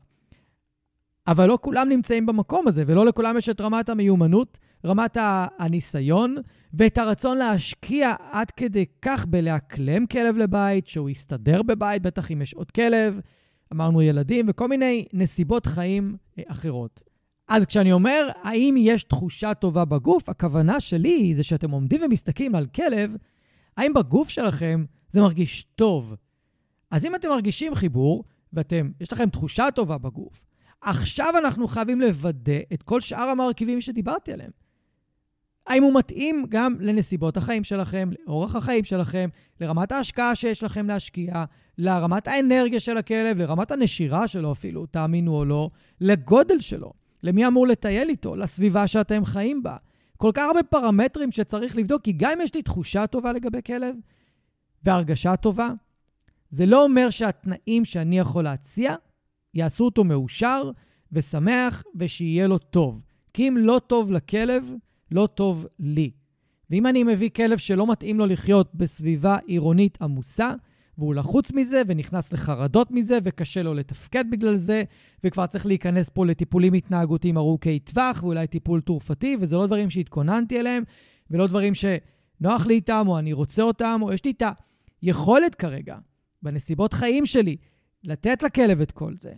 אבל לא כולם נמצאים במקום הזה, ולא לכולם יש את רמת המיומנות, רמת הניסיון, ואת הרצון להשקיע עד כדי כך בלאקלם כלב לבית, שהוא יסתדר בבית, בטח אם יש עוד כלב, אמרנו ילדים, וכל מיני נסיבות חיים אה, אחרות. אז כשאני אומר, האם יש תחושה טובה בגוף, הכוונה שלי זה שאתם עומדים ומסתכלים על כלב, האם בגוף שלכם זה מרגיש טוב? אז אם אתם מרגישים חיבור, ואתם, יש לכם תחושה טובה בגוף, עכשיו אנחנו חייבים לוודא את כל שאר המרכיבים שדיברתי עליהם. האם הוא מתאים גם לנסיבות החיים שלכם, לאורח החיים שלכם, לרמת ההשקעה שיש לכם להשקיע, לרמת האנרגיה של הכלב, לרמת הנשירה שלו אפילו, תאמינו או לא, לגודל שלו, למי אמור לטייל איתו, לסביבה שאתם חיים בה. כל כך הרבה פרמטרים שצריך לבדוק, כי גם אם יש לי תחושה טובה לגבי כלב והרגשה טובה, זה לא אומר שהתנאים שאני יכול להציע יעשו אותו מאושר ושמח ושיהיה לו טוב. כי אם לא טוב לכלב, לא טוב לי. ואם אני מביא כלב שלא מתאים לו לחיות בסביבה עירונית עמוסה, והוא לחוץ מזה ונכנס לחרדות מזה וקשה לו לתפקד בגלל זה, וכבר צריך להיכנס פה לטיפולים התנהגותיים ארוכי טווח ואולי טיפול תרופתי, וזה לא דברים שהתכוננתי אליהם, ולא דברים שנוח לי איתם או אני רוצה אותם, או יש לי את היכולת כרגע, בנסיבות חיים שלי, לתת לכלב את כל זה.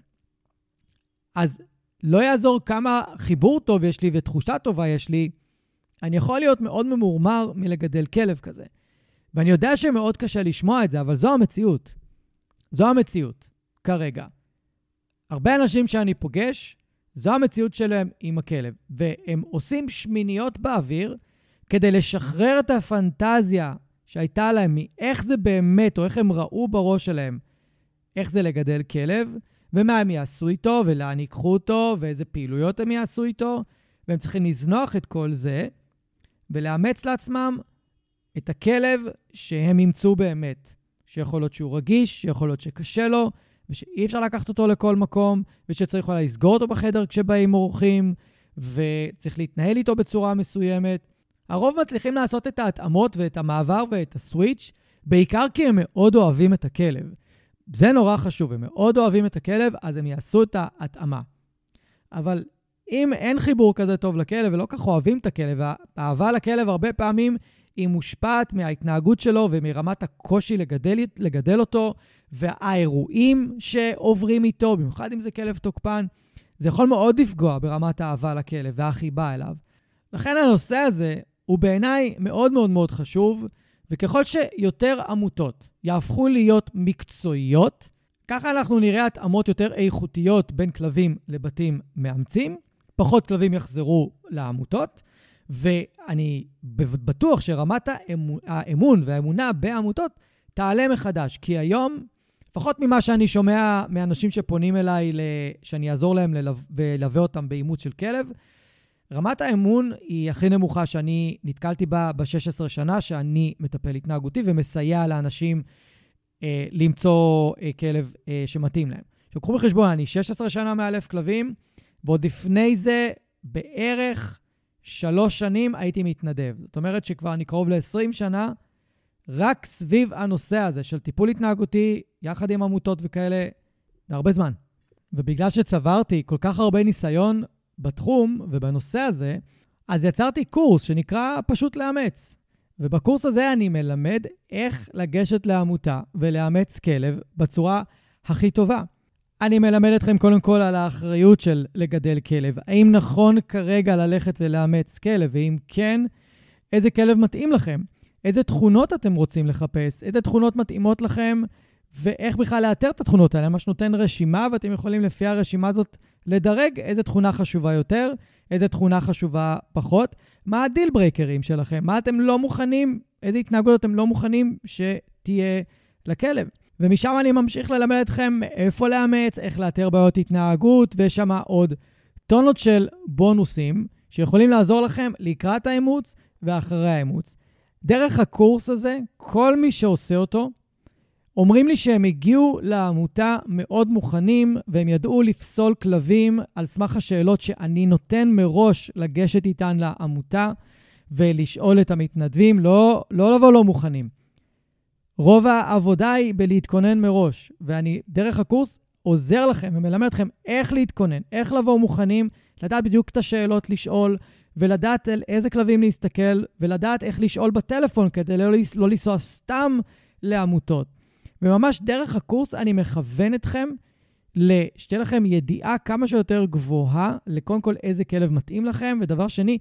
אז לא יעזור כמה חיבור טוב יש לי ותחושה טובה יש לי, אני יכול להיות מאוד ממורמר מלגדל כלב כזה. ואני יודע שמאוד קשה לשמוע את זה, אבל זו המציאות. זו המציאות, כרגע. הרבה אנשים שאני פוגש, זו המציאות שלהם עם הכלב, והם עושים שמיניות באוויר כדי לשחרר את הפנטזיה שהייתה להם מאיך זה באמת, או איך הם ראו בראש שלהם איך זה לגדל כלב, ומה הם יעשו איתו, ולאן ייקחו אותו, ואיזה פעילויות הם יעשו איתו, והם צריכים לזנוח את כל זה, ולאמץ לעצמם את הכלב שהם ימצאו באמת. שיכול להיות שהוא רגיש, שיכול להיות שקשה לו, ושאי אפשר לקחת אותו לכל מקום, ושצריך אולי לסגור אותו בחדר כשבאים אורחים, וצריך להתנהל איתו בצורה מסוימת. הרוב מצליחים לעשות את ההתאמות ואת המעבר ואת הסוויץ', בעיקר כי הם מאוד אוהבים את הכלב. זה נורא חשוב, הם מאוד אוהבים את הכלב, אז הם יעשו את ההתאמה. אבל אם אין חיבור כזה טוב לכלב ולא כך אוהבים את הכלב, האהבה לכלב הרבה פעמים היא מושפעת מההתנהגות שלו ומרמת הקושי לגדל, לגדל אותו, והאירועים שעוברים איתו, במיוחד אם זה כלב תוקפן, זה יכול מאוד לפגוע ברמת האהבה לכלב והחיבה אליו. לכן הנושא הזה הוא בעיניי מאוד מאוד מאוד חשוב, וככל שיותר עמותות יהפכו להיות מקצועיות, ככה אנחנו נראה התאמות יותר איכותיות בין כלבים לבתים מאמצים, פחות כלבים יחזרו לעמותות, ואני בטוח שרמת האמון והאמונה בעמותות תעלה מחדש, כי היום, לפחות ממה שאני שומע מאנשים שפונים אליי שאני אעזור להם וללווה אותם באימוץ של כלב, רמת האמון היא הכי נמוכה שאני נתקלתי בה ב-16 שנה שאני מטפל התנהגותי ומסייע לאנשים אה, למצוא אה, כלב אה, שמתאים להם. עכשיו, קחו בחשבון, אני 16 שנה מאלף כלבים, ועוד לפני זה בערך שלוש שנים הייתי מתנדב. זאת אומרת שכבר אני קרוב ל-20 שנה רק סביב הנושא הזה של טיפול התנהגותי, יחד עם עמותות וכאלה, זה הרבה זמן. ובגלל שצברתי כל כך הרבה ניסיון בתחום ובנושא הזה, אז יצרתי קורס שנקרא פשוט לאמץ. ובקורס הזה אני מלמד איך לגשת לעמותה ולאמץ כלב בצורה הכי טובה. אני מלמד אתכם קודם כל על האחריות של לגדל כלב. האם נכון כרגע ללכת ולאמץ כלב, ואם כן, איזה כלב מתאים לכם? איזה תכונות אתם רוצים לחפש? איזה תכונות מתאימות לכם? ואיך בכלל לאתר את התכונות האלה? ממש נותן רשימה, ואתם יכולים לפי הרשימה הזאת לדרג איזה תכונה חשובה יותר, איזה תכונה חשובה פחות. מה ה deal breaker ים שלכם? מה אתם לא מוכנים, איזה התנהגות אתם לא מוכנים שתהיה לכלב? ומשם אני ממשיך ללמד אתכם איפה לאמץ, איך לאתר בעיות התנהגות, ויש שם עוד טונות של בונוסים שיכולים לעזור לכם לקראת האימוץ ואחרי האימוץ. דרך הקורס הזה, כל מי שעושה אותו, אומרים לי שהם הגיעו לעמותה מאוד מוכנים, והם ידעו לפסול כלבים על סמך השאלות שאני נותן מראש לגשת איתן לעמותה ולשאול את המתנדבים, לא, לא לבוא לא מוכנים. רוב העבודה היא בלהתכונן מראש, ואני דרך הקורס עוזר לכם ומלמד אתכם איך להתכונן, איך לבוא מוכנים, לדעת בדיוק את השאלות לשאול, ולדעת על איזה כלבים להסתכל, ולדעת איך לשאול בטלפון כדי לא, לא לנסוע סתם לעמותות. וממש דרך הקורס אני מכוון אתכם שתהיה לכם ידיעה כמה שיותר גבוהה לקודם כל איזה כלב מתאים לכם, ודבר שני,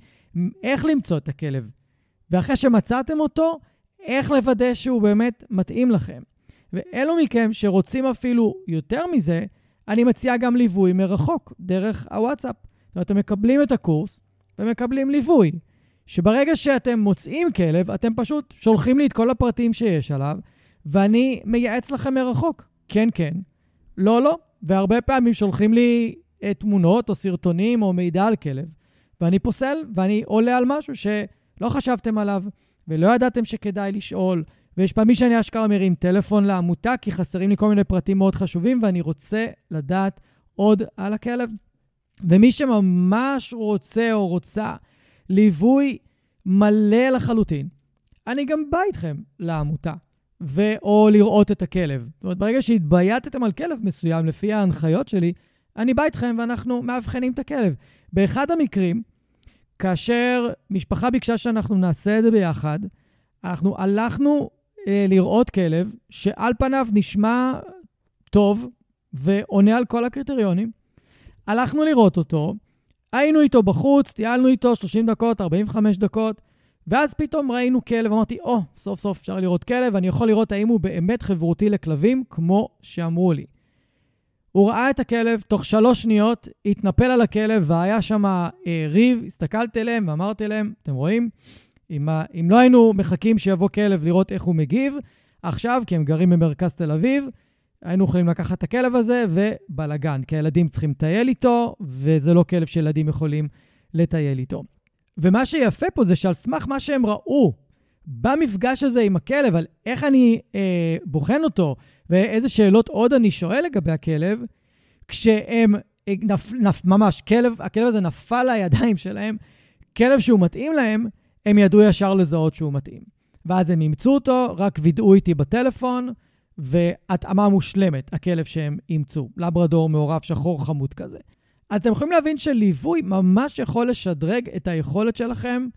איך למצוא את הכלב. ואחרי שמצאתם אותו, איך לוודא שהוא באמת מתאים לכם. ואלו מכם שרוצים אפילו יותר מזה, אני מציע גם ליווי מרחוק, דרך הוואטסאפ. זאת אומרת, אתם מקבלים את הקורס ומקבלים ליווי. שברגע שאתם מוצאים כלב, אתם פשוט שולחים לי את כל הפרטים שיש עליו, ואני מייעץ לכם מרחוק. כן, כן, לא, לא. והרבה פעמים שולחים לי אה, תמונות או סרטונים או מידע על כלב, ואני פוסל ואני עולה על משהו שלא חשבתם עליו ולא ידעתם שכדאי לשאול. ויש פעמים שאני אשכרה מרים טלפון לעמותה, כי חסרים לי כל מיני פרטים מאוד חשובים, ואני רוצה לדעת עוד על הכלב. ומי שממש רוצה או רוצה ליווי מלא לחלוטין, אני גם בא איתכם לעמותה. ו- או לראות את הכלב. זאת אומרת, ברגע שהתבייתתם על כלב מסוים לפי ההנחיות שלי, אני בא איתכם ואנחנו מאבחנים את הכלב. באחד המקרים, כאשר משפחה ביקשה שאנחנו נעשה את זה ביחד, אנחנו הלכנו אה, לראות כלב שעל פניו נשמע טוב ועונה על כל הקריטריונים. הלכנו לראות אותו, היינו איתו בחוץ, טיילנו איתו 30 דקות, 45 דקות, ואז פתאום ראינו כלב, אמרתי, או, oh, סוף סוף אפשר לראות כלב, אני יכול לראות האם הוא באמת חברותי לכלבים, כמו שאמרו לי. הוא ראה את הכלב, תוך שלוש שניות התנפל על הכלב והיה שם אה, ריב, הסתכלתי אליהם ואמרתי להם, אתם רואים? אם, אם לא היינו מחכים שיבוא כלב לראות איך הוא מגיב, עכשיו, כי הם גרים במרכז תל אביב, היינו יכולים לקחת את הכלב הזה ובלאגן, כי הילדים צריכים לטייל איתו, וזה לא כלב שילדים יכולים לטייל איתו. ומה שיפה פה זה שעל סמך מה שהם ראו במפגש הזה עם הכלב, על איך אני אה, בוחן אותו ואיזה שאלות עוד אני שואל לגבי הכלב, כשהם אה, נפ, נפ, ממש, כלב, הכלב הזה נפל לידיים שלהם, כלב שהוא מתאים להם, הם ידעו ישר לזהות שהוא מתאים. ואז הם אימצו אותו, רק וידאו איתי בטלפון, והתאמה מושלמת, הכלב שהם אימצו. לברדור מעורב שחור חמוד כזה. אז אתם יכולים להבין שליווי ממש יכול לשדרג את היכולת שלכם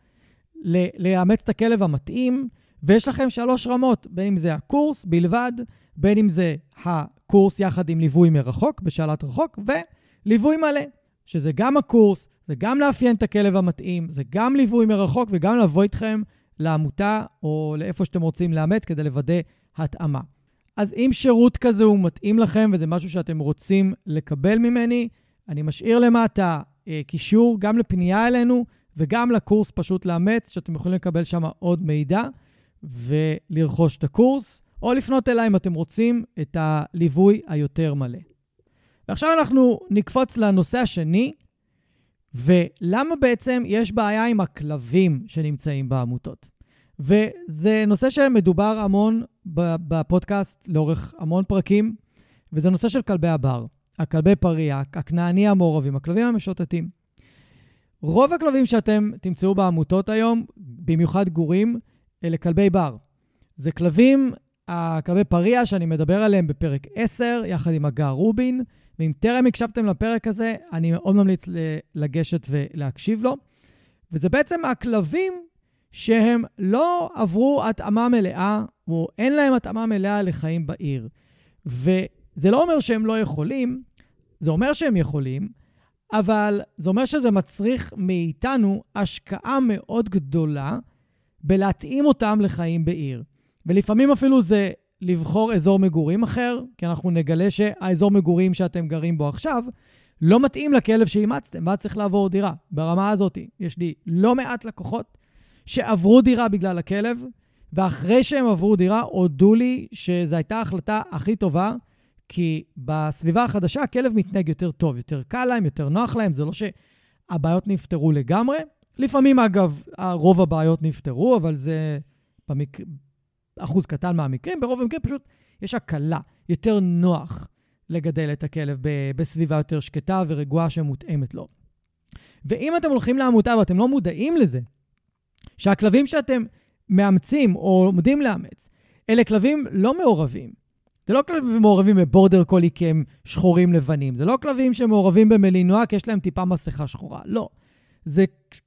לאמץ את הכלב המתאים, ויש לכם שלוש רמות, בין אם זה הקורס בלבד, בין אם זה הקורס יחד עם ליווי מרחוק, בשאלת רחוק, וליווי מלא, שזה גם הקורס, זה גם לאפיין את הכלב המתאים, זה גם ליווי מרחוק וגם לבוא איתכם לעמותה או לאיפה שאתם רוצים לאמץ כדי לוודא התאמה. אז אם שירות כזה הוא מתאים לכם וזה משהו שאתם רוצים לקבל ממני, אני משאיר למטה אה, קישור גם לפנייה אלינו וגם לקורס פשוט לאמץ, שאתם יכולים לקבל שם עוד מידע ולרכוש את הקורס, או לפנות אליי אם אתם רוצים את הליווי היותר מלא. ועכשיו אנחנו נקפוץ לנושא השני, ולמה בעצם יש בעיה עם הכלבים שנמצאים בעמותות. וזה נושא שמדובר המון בפודקאסט לאורך המון פרקים, וזה נושא של כלבי הבר, הכלבי פריה, הכנעני המעורבים, הכלבים המשוטטים. רוב הכלבים שאתם תמצאו בעמותות היום, במיוחד גורים, אלה כלבי בר. זה כלבים, הכלבי פריה שאני מדבר עליהם בפרק 10, יחד עם הגר רובין, ואם טרם הקשבתם לפרק הזה, אני מאוד ממליץ לגשת ולהקשיב לו. וזה בעצם הכלבים שהם לא עברו התאמה מלאה, או אין להם התאמה מלאה לחיים בעיר. וזה לא אומר שהם לא יכולים, זה אומר שהם יכולים, אבל זה אומר שזה מצריך מאיתנו השקעה מאוד גדולה בלהתאים אותם לחיים בעיר. ולפעמים אפילו זה לבחור אזור מגורים אחר, כי אנחנו נגלה שהאזור מגורים שאתם גרים בו עכשיו לא מתאים לכלב שאימצתם, ואז צריך לעבור דירה. ברמה הזאת, יש לי לא מעט לקוחות שעברו דירה בגלל הכלב, ואחרי שהם עברו דירה, הודו לי שזו הייתה ההחלטה הכי טובה, כי בסביבה החדשה הכלב מתנהג יותר טוב, יותר קל להם, יותר נוח להם, זה לא שהבעיות נפתרו לגמרי. לפעמים, אגב, רוב הבעיות נפתרו, אבל זה במק... אחוז קטן מהמקרים. ברוב המקרים פשוט יש הקלה, יותר נוח לגדל את הכלב בסביבה יותר שקטה ורגועה שמותאמת לו. ואם אתם הולכים לעמותה ואתם לא מודעים לזה, שהכלבים שאתם מאמצים או עומדים לאמץ, אלה כלבים לא מעורבים. זה לא כלבים מעורבים בבורדר קולי כי הם שחורים לבנים. זה לא כלבים שמעורבים במלינוע כי יש להם טיפה מסכה שחורה. לא. זה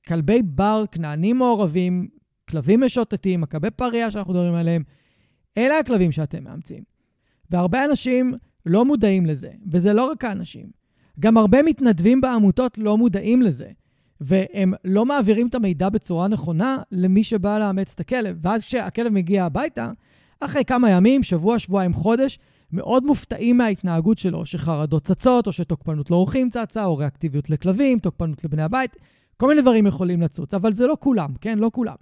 כלבי בר, כנענים מעורבים, כלבים משוטטים, מכבי פריה שאנחנו מדברים עליהם. אלה הכלבים שאתם מאמצים. והרבה אנשים לא מודעים לזה, וזה לא רק האנשים. גם הרבה מתנדבים בעמותות לא מודעים לזה. והם לא מעבירים את המידע בצורה נכונה למי שבא לאמץ את הכלב. ואז כשהכלב מגיע הביתה, אחרי כמה ימים, שבוע, שבועיים, חודש, מאוד מופתעים מההתנהגות שלו, שחרדות צצות, או שתוקפנות לאורחים צצה, או ריאקטיביות לכלבים, תוקפנות לבני הבית, כל מיני דברים יכולים לצוץ, אבל זה לא כולם, כן? לא כולם.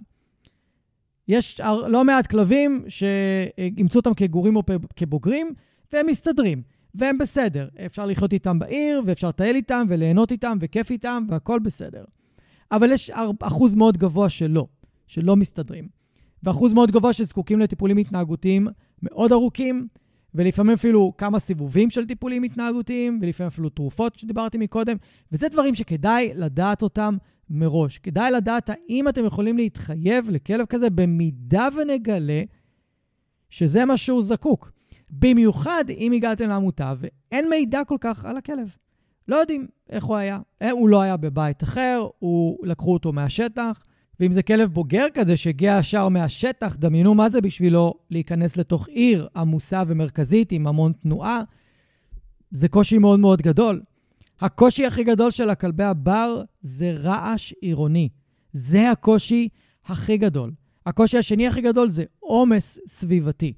יש לא מעט כלבים שאימצו אותם כגורים או כבוגרים, והם מסתדרים, והם בסדר. אפשר לחיות איתם בעיר, ואפשר לטייל איתם, וליהנות איתם, וכיף איתם, והכול בסדר. אבל יש אחוז מאוד גבוה שלא, שלא מסתדרים. ואחוז מאוד גבוה שזקוקים לטיפולים התנהגותיים מאוד ארוכים, ולפעמים אפילו כמה סיבובים של טיפולים התנהגותיים, ולפעמים אפילו תרופות שדיברתי מקודם, וזה דברים שכדאי לדעת אותם מראש. כדאי לדעת האם אתם יכולים להתחייב לכלב כזה במידה ונגלה שזה מה שהוא זקוק. במיוחד אם הגעתם לעמותה ואין מידע כל כך על הכלב. לא יודעים איך הוא היה. אה, הוא לא היה בבית אחר, הוא, לקחו אותו מהשטח, ואם זה כלב בוגר כזה שהגיע ישר מהשטח, דמיינו מה זה בשבילו להיכנס לתוך עיר עמוסה ומרכזית עם המון תנועה. זה קושי מאוד מאוד גדול. הקושי הכי גדול של הכלבי הבר זה רעש עירוני. זה הקושי הכי גדול. הקושי השני הכי גדול זה עומס סביבתי.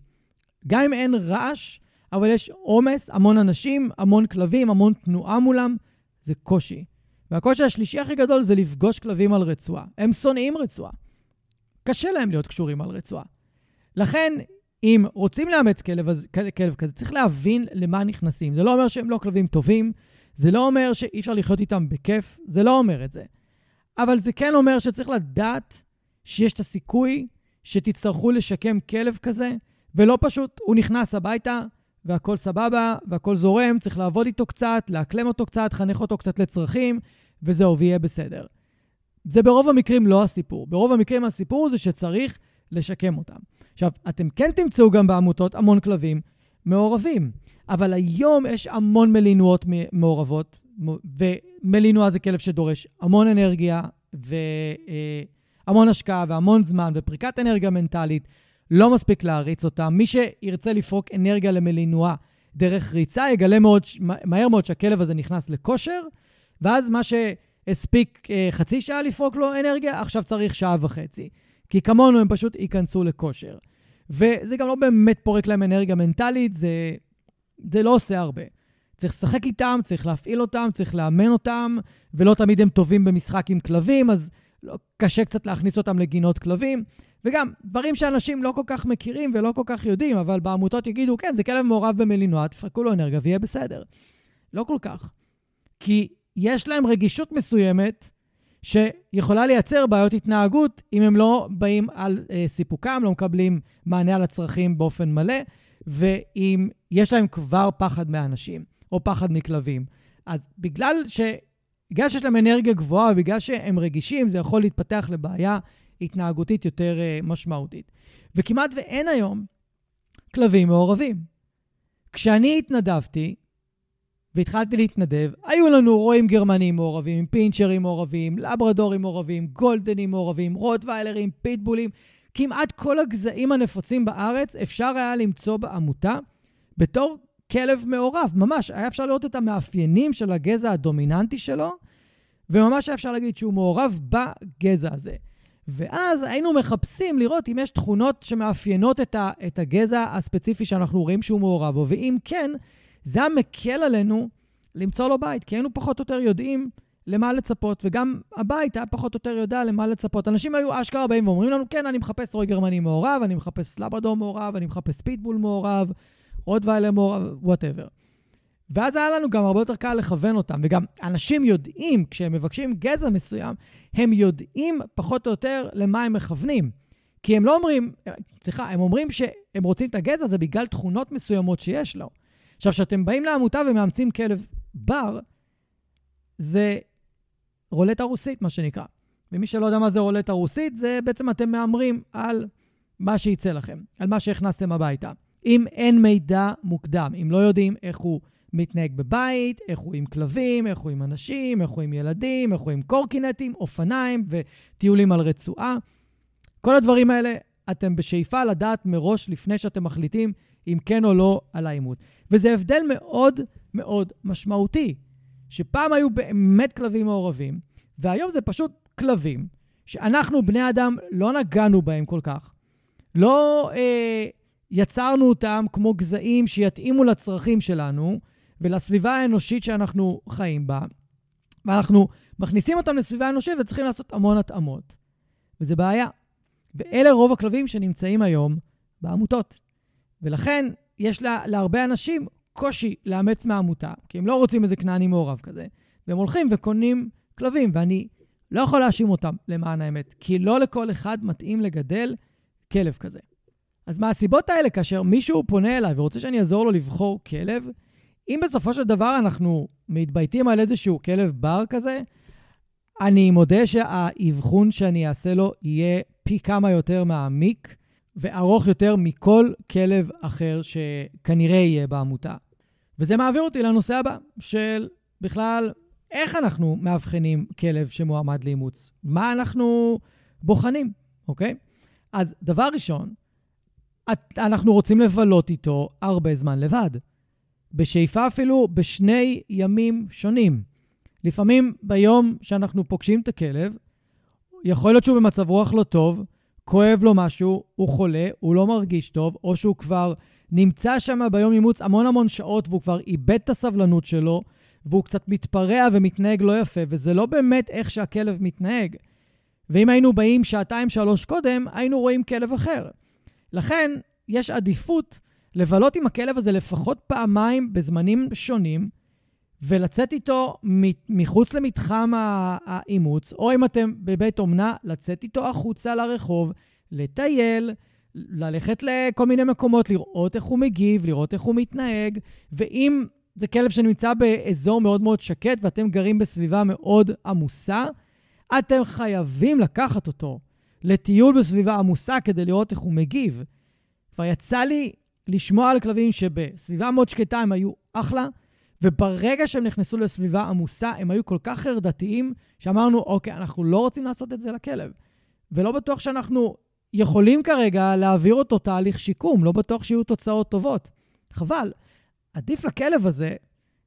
גם אם אין רעש, אבל יש עומס, המון אנשים, המון כלבים, המון תנועה מולם, זה קושי. והקושי השלישי הכי גדול זה לפגוש כלבים על רצועה. הם שונאים רצועה. קשה להם להיות קשורים על רצועה. לכן, אם רוצים לאמץ כלב, כלב כזה, צריך להבין למה נכנסים. זה לא אומר שהם לא כלבים טובים, זה לא אומר שאי אפשר לחיות איתם בכיף, זה לא אומר את זה. אבל זה כן אומר שצריך לדעת שיש את הסיכוי שתצטרכו לשקם כלב כזה, ולא פשוט הוא נכנס הביתה והכל סבבה והכל זורם, צריך לעבוד איתו קצת, לאקלם אותו קצת, לחנך אותו קצת לצרכים, וזהו, ויהיה בסדר. זה ברוב המקרים לא הסיפור. ברוב המקרים הסיפור זה שצריך לשקם אותם. עכשיו, אתם כן תמצאו גם בעמותות המון כלבים מעורבים. אבל היום יש המון מלינויות מעורבות, מלינוע זה כלב שדורש המון אנרגיה והמון אה, השקעה והמון זמן ופריקת אנרגיה מנטלית. לא מספיק להריץ אותה. מי שירצה לפרוק אנרגיה למלינוע דרך ריצה, יגלה מאוד, מהר מאוד שהכלב הזה נכנס לכושר, ואז מה שהספיק אה, חצי שעה לפרוק לו אנרגיה, עכשיו צריך שעה וחצי. כי כמונו הם פשוט ייכנסו לכושר. וזה גם לא באמת פורק להם אנרגיה מנטלית, זה, זה לא עושה הרבה. צריך לשחק איתם, צריך להפעיל אותם, צריך לאמן אותם, ולא תמיד הם טובים במשחק עם כלבים, אז לא, קשה קצת להכניס אותם לגינות כלבים. וגם, דברים שאנשים לא כל כך מכירים ולא כל כך יודעים, אבל בעמותות יגידו, כן, זה כלב מעורב במלינוע, תפרקו לו אנרגיה ויהיה בסדר. לא כל כך. כי יש להם רגישות מסוימת שיכולה לייצר בעיות התנהגות אם הם לא באים על אה, סיפוקם, לא מקבלים מענה על הצרכים באופן מלא, ואם יש להם כבר פחד מאנשים או פחד מכלבים. אז בגלל, ש... בגלל שיש להם אנרגיה גבוהה ובגלל שהם רגישים, זה יכול להתפתח לבעיה התנהגותית יותר uh, משמעותית. וכמעט ואין היום כלבים מעורבים. כשאני התנדבתי, והתחלתי להתנדב, היו לנו רועים גרמנים מעורבים, פינצ'רים מעורבים, לברדורים מעורבים, גולדנים מעורבים, רוטוויילרים, פיטבולים. כמעט כל הגזעים הנפוצים בארץ אפשר היה למצוא בעמותה בתור כלב מעורב, ממש. היה אפשר לראות את המאפיינים של הגזע הדומיננטי שלו, וממש היה אפשר להגיד שהוא מעורב בגזע הזה. ואז היינו מחפשים לראות אם יש תכונות שמאפיינות את, ה, את הגזע הספציפי שאנחנו רואים שהוא מעורב בו, ואם כן, זה היה מקל עלינו למצוא לו בית, כי היינו פחות או יותר יודעים למה לצפות, וגם הבית היה פחות או יותר יודע למה לצפות. אנשים היו אשכרה באים ואומרים לנו, כן, אני מחפש רועה גרמני מעורב, אני מחפש לברדור מעורב, אני מחפש פיטבול מעורב, רוטוויילר מעורב, whatever. ואז היה לנו גם הרבה יותר קל לכוון אותם. וגם אנשים יודעים, כשהם מבקשים גזע מסוים, הם יודעים פחות או יותר למה הם מכוונים. כי הם לא אומרים, סליחה, הם אומרים שהם רוצים את הגזע הזה בגלל תכונות מסוימות שיש לו. עכשיו, כשאתם באים לעמותה ומאמצים כלב בר, זה רולטה רוסית, מה שנקרא. ומי שלא יודע מה זה רולטה רוסית, זה בעצם אתם מהמרים על מה שיצא לכם, על מה שהכנסתם הביתה. אם אין מידע מוקדם, אם לא יודעים איך הוא מתנהג בבית, איך הוא עם כלבים, איך הוא עם אנשים, איך הוא עם ילדים, איך הוא עם קורקינטים, אופניים וטיולים על רצועה. כל הדברים האלה, אתם בשאיפה לדעת מראש לפני שאתם מחליטים אם כן או לא על האימות. וזה הבדל מאוד מאוד משמעותי, שפעם היו באמת כלבים מעורבים, והיום זה פשוט כלבים שאנחנו, בני אדם, לא נגענו בהם כל כך. לא אה, יצרנו אותם כמו גזעים שיתאימו לצרכים שלנו, ולסביבה האנושית שאנחנו חיים בה, ואנחנו מכניסים אותם לסביבה האנושית וצריכים לעשות המון התאמות. וזה בעיה. ואלה רוב הכלבים שנמצאים היום בעמותות. ולכן יש לה, להרבה אנשים קושי לאמץ מהעמותה, כי הם לא רוצים איזה כנעני מעורב כזה, והם הולכים וקונים כלבים, ואני לא יכול להאשים אותם, למען האמת, כי לא לכל אחד מתאים לגדל כלב כזה. אז מהסיבות האלה, כאשר מישהו פונה אליי ורוצה שאני אעזור לו לבחור כלב, אם בסופו של דבר אנחנו מתבייתים על איזשהו כלב בר כזה, אני מודה שהאבחון שאני אעשה לו יהיה פי כמה יותר מעמיק וארוך יותר מכל כלב אחר שכנראה יהיה בעמותה. וזה מעביר אותי לנושא הבא, של בכלל, איך אנחנו מאבחנים כלב שמועמד לאימוץ? מה אנחנו בוחנים, אוקיי? אז דבר ראשון, אנחנו רוצים לבלות איתו הרבה זמן לבד. בשאיפה אפילו בשני ימים שונים. לפעמים ביום שאנחנו פוגשים את הכלב, יכול להיות שהוא במצב רוח לא טוב, כואב לו משהו, הוא חולה, הוא לא מרגיש טוב, או שהוא כבר נמצא שם ביום אימוץ המון המון שעות והוא כבר איבד את הסבלנות שלו, והוא קצת מתפרע ומתנהג לא יפה, וזה לא באמת איך שהכלב מתנהג. ואם היינו באים שעתיים-שלוש קודם, היינו רואים כלב אחר. לכן, יש עדיפות לבלות עם הכלב הזה לפחות פעמיים בזמנים שונים, ולצאת איתו מחוץ למתחם האימוץ, או אם אתם בבית אומנה, לצאת איתו החוצה לרחוב, לטייל, ללכת לכל מיני מקומות, לראות איך הוא מגיב, לראות איך הוא מתנהג, ואם זה כלב שנמצא באזור מאוד מאוד שקט ואתם גרים בסביבה מאוד עמוסה, אתם חייבים לקחת אותו לטיול בסביבה עמוסה כדי לראות איך הוא מגיב. כבר יצא לי לשמוע על כלבים שבסביבה מאוד שקטה הם היו אחלה, וברגע שהם נכנסו לסביבה עמוסה, הם היו כל כך חרדתיים, שאמרנו, אוקיי, אנחנו לא רוצים לעשות את זה לכלב. ולא בטוח שאנחנו יכולים כרגע להעביר אותו תהליך שיקום, לא בטוח שיהיו תוצאות טובות. חבל. עדיף לכלב הזה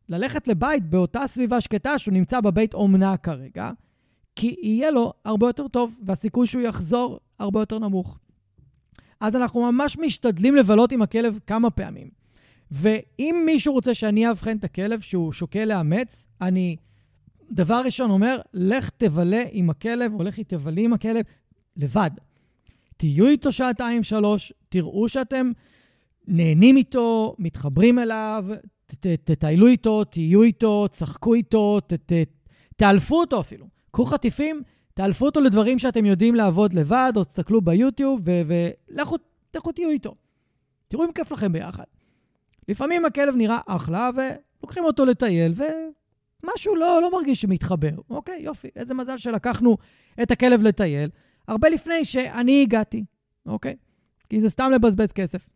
ללכת לבית באותה סביבה שקטה שהוא נמצא בבית אומנה כרגע, כי יהיה לו הרבה יותר טוב, והסיכוי שהוא יחזור הרבה יותר נמוך. אז אנחנו ממש משתדלים לבלות עם הכלב כמה פעמים. ואם מישהו רוצה שאני אאבחן את הכלב שהוא שוקל לאמץ, אני דבר ראשון אומר, לך תבלה עם הכלב, או לכי תבלי עם הכלב לבד. תהיו איתו שעתיים-שלוש, תראו שאתם נהנים איתו, מתחברים אליו, תטיילו איתו, תהיו איתו, תשחקו איתו, תאלפו אותו אפילו. קחו חטיפים, תאלפו אותו לדברים שאתם יודעים לעבוד לבד, או תסתכלו ביוטיוב, ולכו, לכו תהיו איתו. תראו אם כיף לכם ביחד. לפעמים הכלב נראה אחלה, ולוקחים אותו לטייל, ומשהו לא, לא מרגיש שמתחבר. אוקיי, יופי, איזה מזל שלקחנו את הכלב לטייל, הרבה לפני שאני הגעתי, אוקיי? כי זה סתם לבזבז כסף.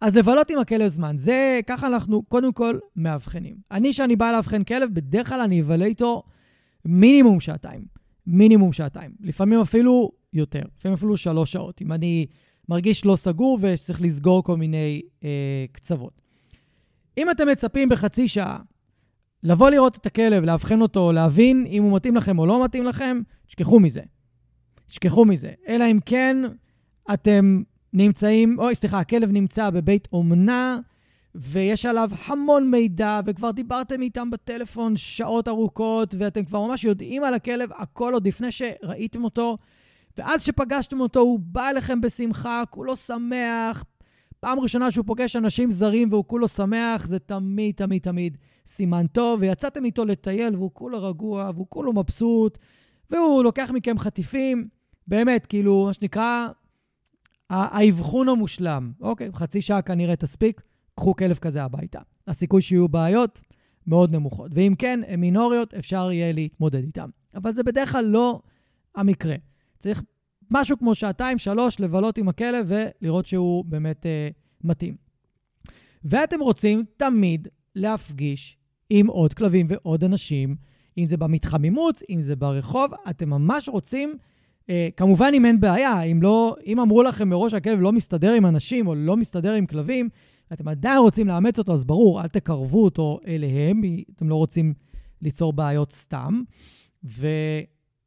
אז לבלות עם הכלב זמן, זה, ככה אנחנו קודם כל מאבחנים. אני, כשאני בא לאבחן כלב, בדרך כלל אני אבלה איתו מינימום שעתיים. מינימום שעתיים. לפעמים אפילו יותר, לפעמים אפילו שלוש שעות. אם אני מרגיש לא סגור וצריך לסגור כל מיני אה, קצוות. אם אתם מצפים בחצי שעה לבוא לראות את הכלב, לאבחן אותו, להבין אם הוא מתאים לכם או לא מתאים לכם, תשכחו מזה. תשכחו מזה. אלא אם כן אתם נמצאים, אוי, סליחה, הכלב נמצא בבית אומנה, ויש עליו המון מידע, וכבר דיברתם איתם בטלפון שעות ארוכות, ואתם כבר ממש יודעים על הכלב הכל עוד לפני שראיתם אותו, ואז שפגשתם אותו, הוא בא אליכם בשמחה, כולו שמח. פעם ראשונה שהוא פוגש אנשים זרים והוא כולו שמח, זה תמיד, תמיד, תמיד סימן טוב, ויצאתם איתו לטייל והוא כולו רגוע, והוא כולו מבסוט, והוא לוקח מכם חטיפים, באמת, כאילו, מה שנקרא, האבחון המושלם. אוקיי, חצי שעה כנראה תספיק, קחו כלב כזה הביתה. הסיכוי שיהיו בעיות מאוד נמוכות. ואם כן, הן מינוריות, אפשר יהיה להתמודד איתן. אבל זה בדרך כלל לא המקרה. צריך משהו כמו שעתיים, שלוש, לבלות עם הכלב ולראות שהוא באמת אה, מתאים. ואתם רוצים תמיד להפגיש עם עוד כלבים ועוד אנשים, אם זה במתחם אימוץ, אם זה ברחוב, אתם ממש רוצים אה, כמובן, אם אין בעיה, אם, לא, אם אמרו לכם מראש שהכלב לא מסתדר עם אנשים או לא מסתדר עם כלבים, אתם עדיין רוצים לאמץ אותו, אז ברור, אל תקרבו אותו אליהם, אתם לא רוצים ליצור בעיות סתם. ו...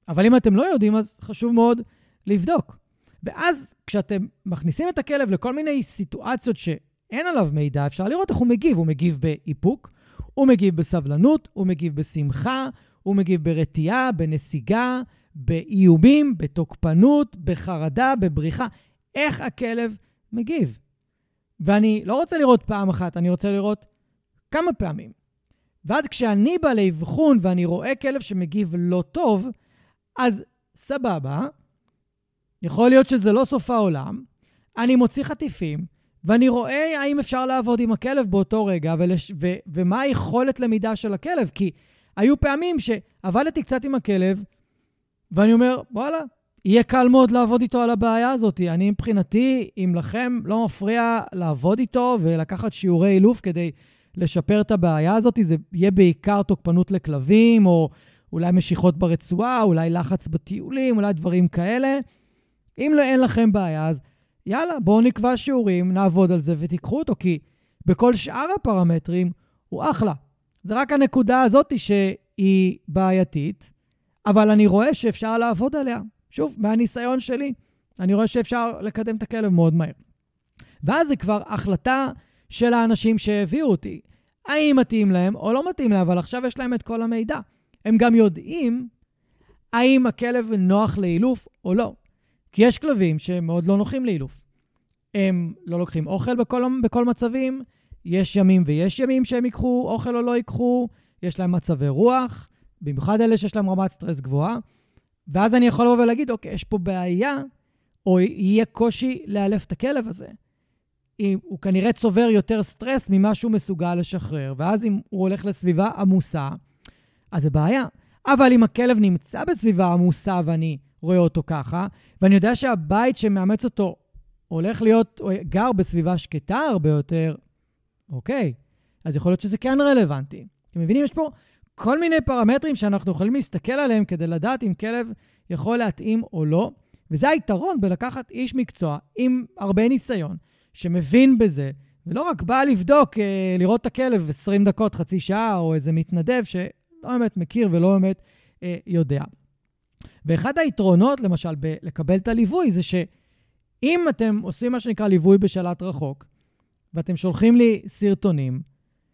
אבל אם אתם לא יודעים, אז חשוב מאוד לבדוק. ואז כשאתם מכניסים את הכלב לכל מיני סיטואציות שאין עליו מידע, אפשר לראות איך הוא מגיב. הוא מגיב באיפוק, הוא מגיב בסבלנות, הוא מגיב בשמחה, הוא מגיב ברתיעה, בנסיגה, באיומים, בתוקפנות, בחרדה, בבריחה. איך הכלב מגיב? ואני לא רוצה לראות פעם אחת, אני רוצה לראות כמה פעמים. ואז כשאני בא לאבחון ואני רואה כלב שמגיב לא טוב, אז סבבה, יכול להיות שזה לא סוף העולם, אני מוציא חטיפים, ואני רואה האם אפשר לעבוד עם הכלב באותו רגע, ולש... ו... ומה היכולת למידה של הכלב. כי היו פעמים שעבדתי קצת עם הכלב, ואני אומר, וואלה, יהיה קל מאוד לעבוד איתו על הבעיה הזאת. אני מבחינתי, אם לכם לא מפריע לעבוד איתו ולקחת שיעורי אילוף כדי לשפר את הבעיה הזאת, זה יהיה בעיקר תוקפנות לכלבים, או אולי משיכות ברצועה, אולי לחץ בטיולים, אולי דברים כאלה. אם לא, אין לכם בעיה, אז יאללה, בואו נקבע שיעורים, נעבוד על זה ותיקחו אותו, כי בכל שאר הפרמטרים הוא אחלה. זה רק הנקודה הזאת שהיא בעייתית, אבל אני רואה שאפשר לעבוד עליה. שוב, מהניסיון שלי, אני רואה שאפשר לקדם את הכלב מאוד מהר. ואז זה כבר החלטה של האנשים שהביאו אותי. האם מתאים להם או לא מתאים להם, אבל עכשיו יש להם את כל המידע. הם גם יודעים האם הכלב נוח לאילוף או לא. כי יש כלבים שהם מאוד לא נוחים לאילוף. הם לא לוקחים אוכל בכל, בכל מצבים, יש ימים ויש ימים שהם ייקחו אוכל או לא ייקחו, יש להם מצבי רוח, במיוחד אלה שיש להם רמת סטרס גבוהה, ואז אני יכול לבוא ולהגיד, אוקיי, יש פה בעיה, או יהיה קושי לאלף את הכלב הזה. אם הוא כנראה צובר יותר סטרס ממה שהוא מסוגל לשחרר, ואז אם הוא הולך לסביבה עמוסה, אז זה בעיה. אבל אם הכלב נמצא בסביבה עמוסה ואני רואה אותו ככה, ואני יודע שהבית שמאמץ אותו הולך להיות, גר בסביבה שקטה הרבה יותר, אוקיי, אז יכול להיות שזה כן רלוונטי. אתם מבינים? יש פה כל מיני פרמטרים שאנחנו יכולים להסתכל עליהם כדי לדעת אם כלב יכול להתאים או לא, וזה היתרון בלקחת איש מקצוע עם הרבה ניסיון, שמבין בזה, ולא רק בא לבדוק, אה, לראות את הכלב 20 דקות, חצי שעה, או איזה מתנדב שלא באמת מכיר ולא באמת אה, יודע. ואחד היתרונות, למשל, בלקבל את הליווי, זה שאם אתם עושים מה שנקרא ליווי בשלט רחוק, ואתם שולחים לי סרטונים,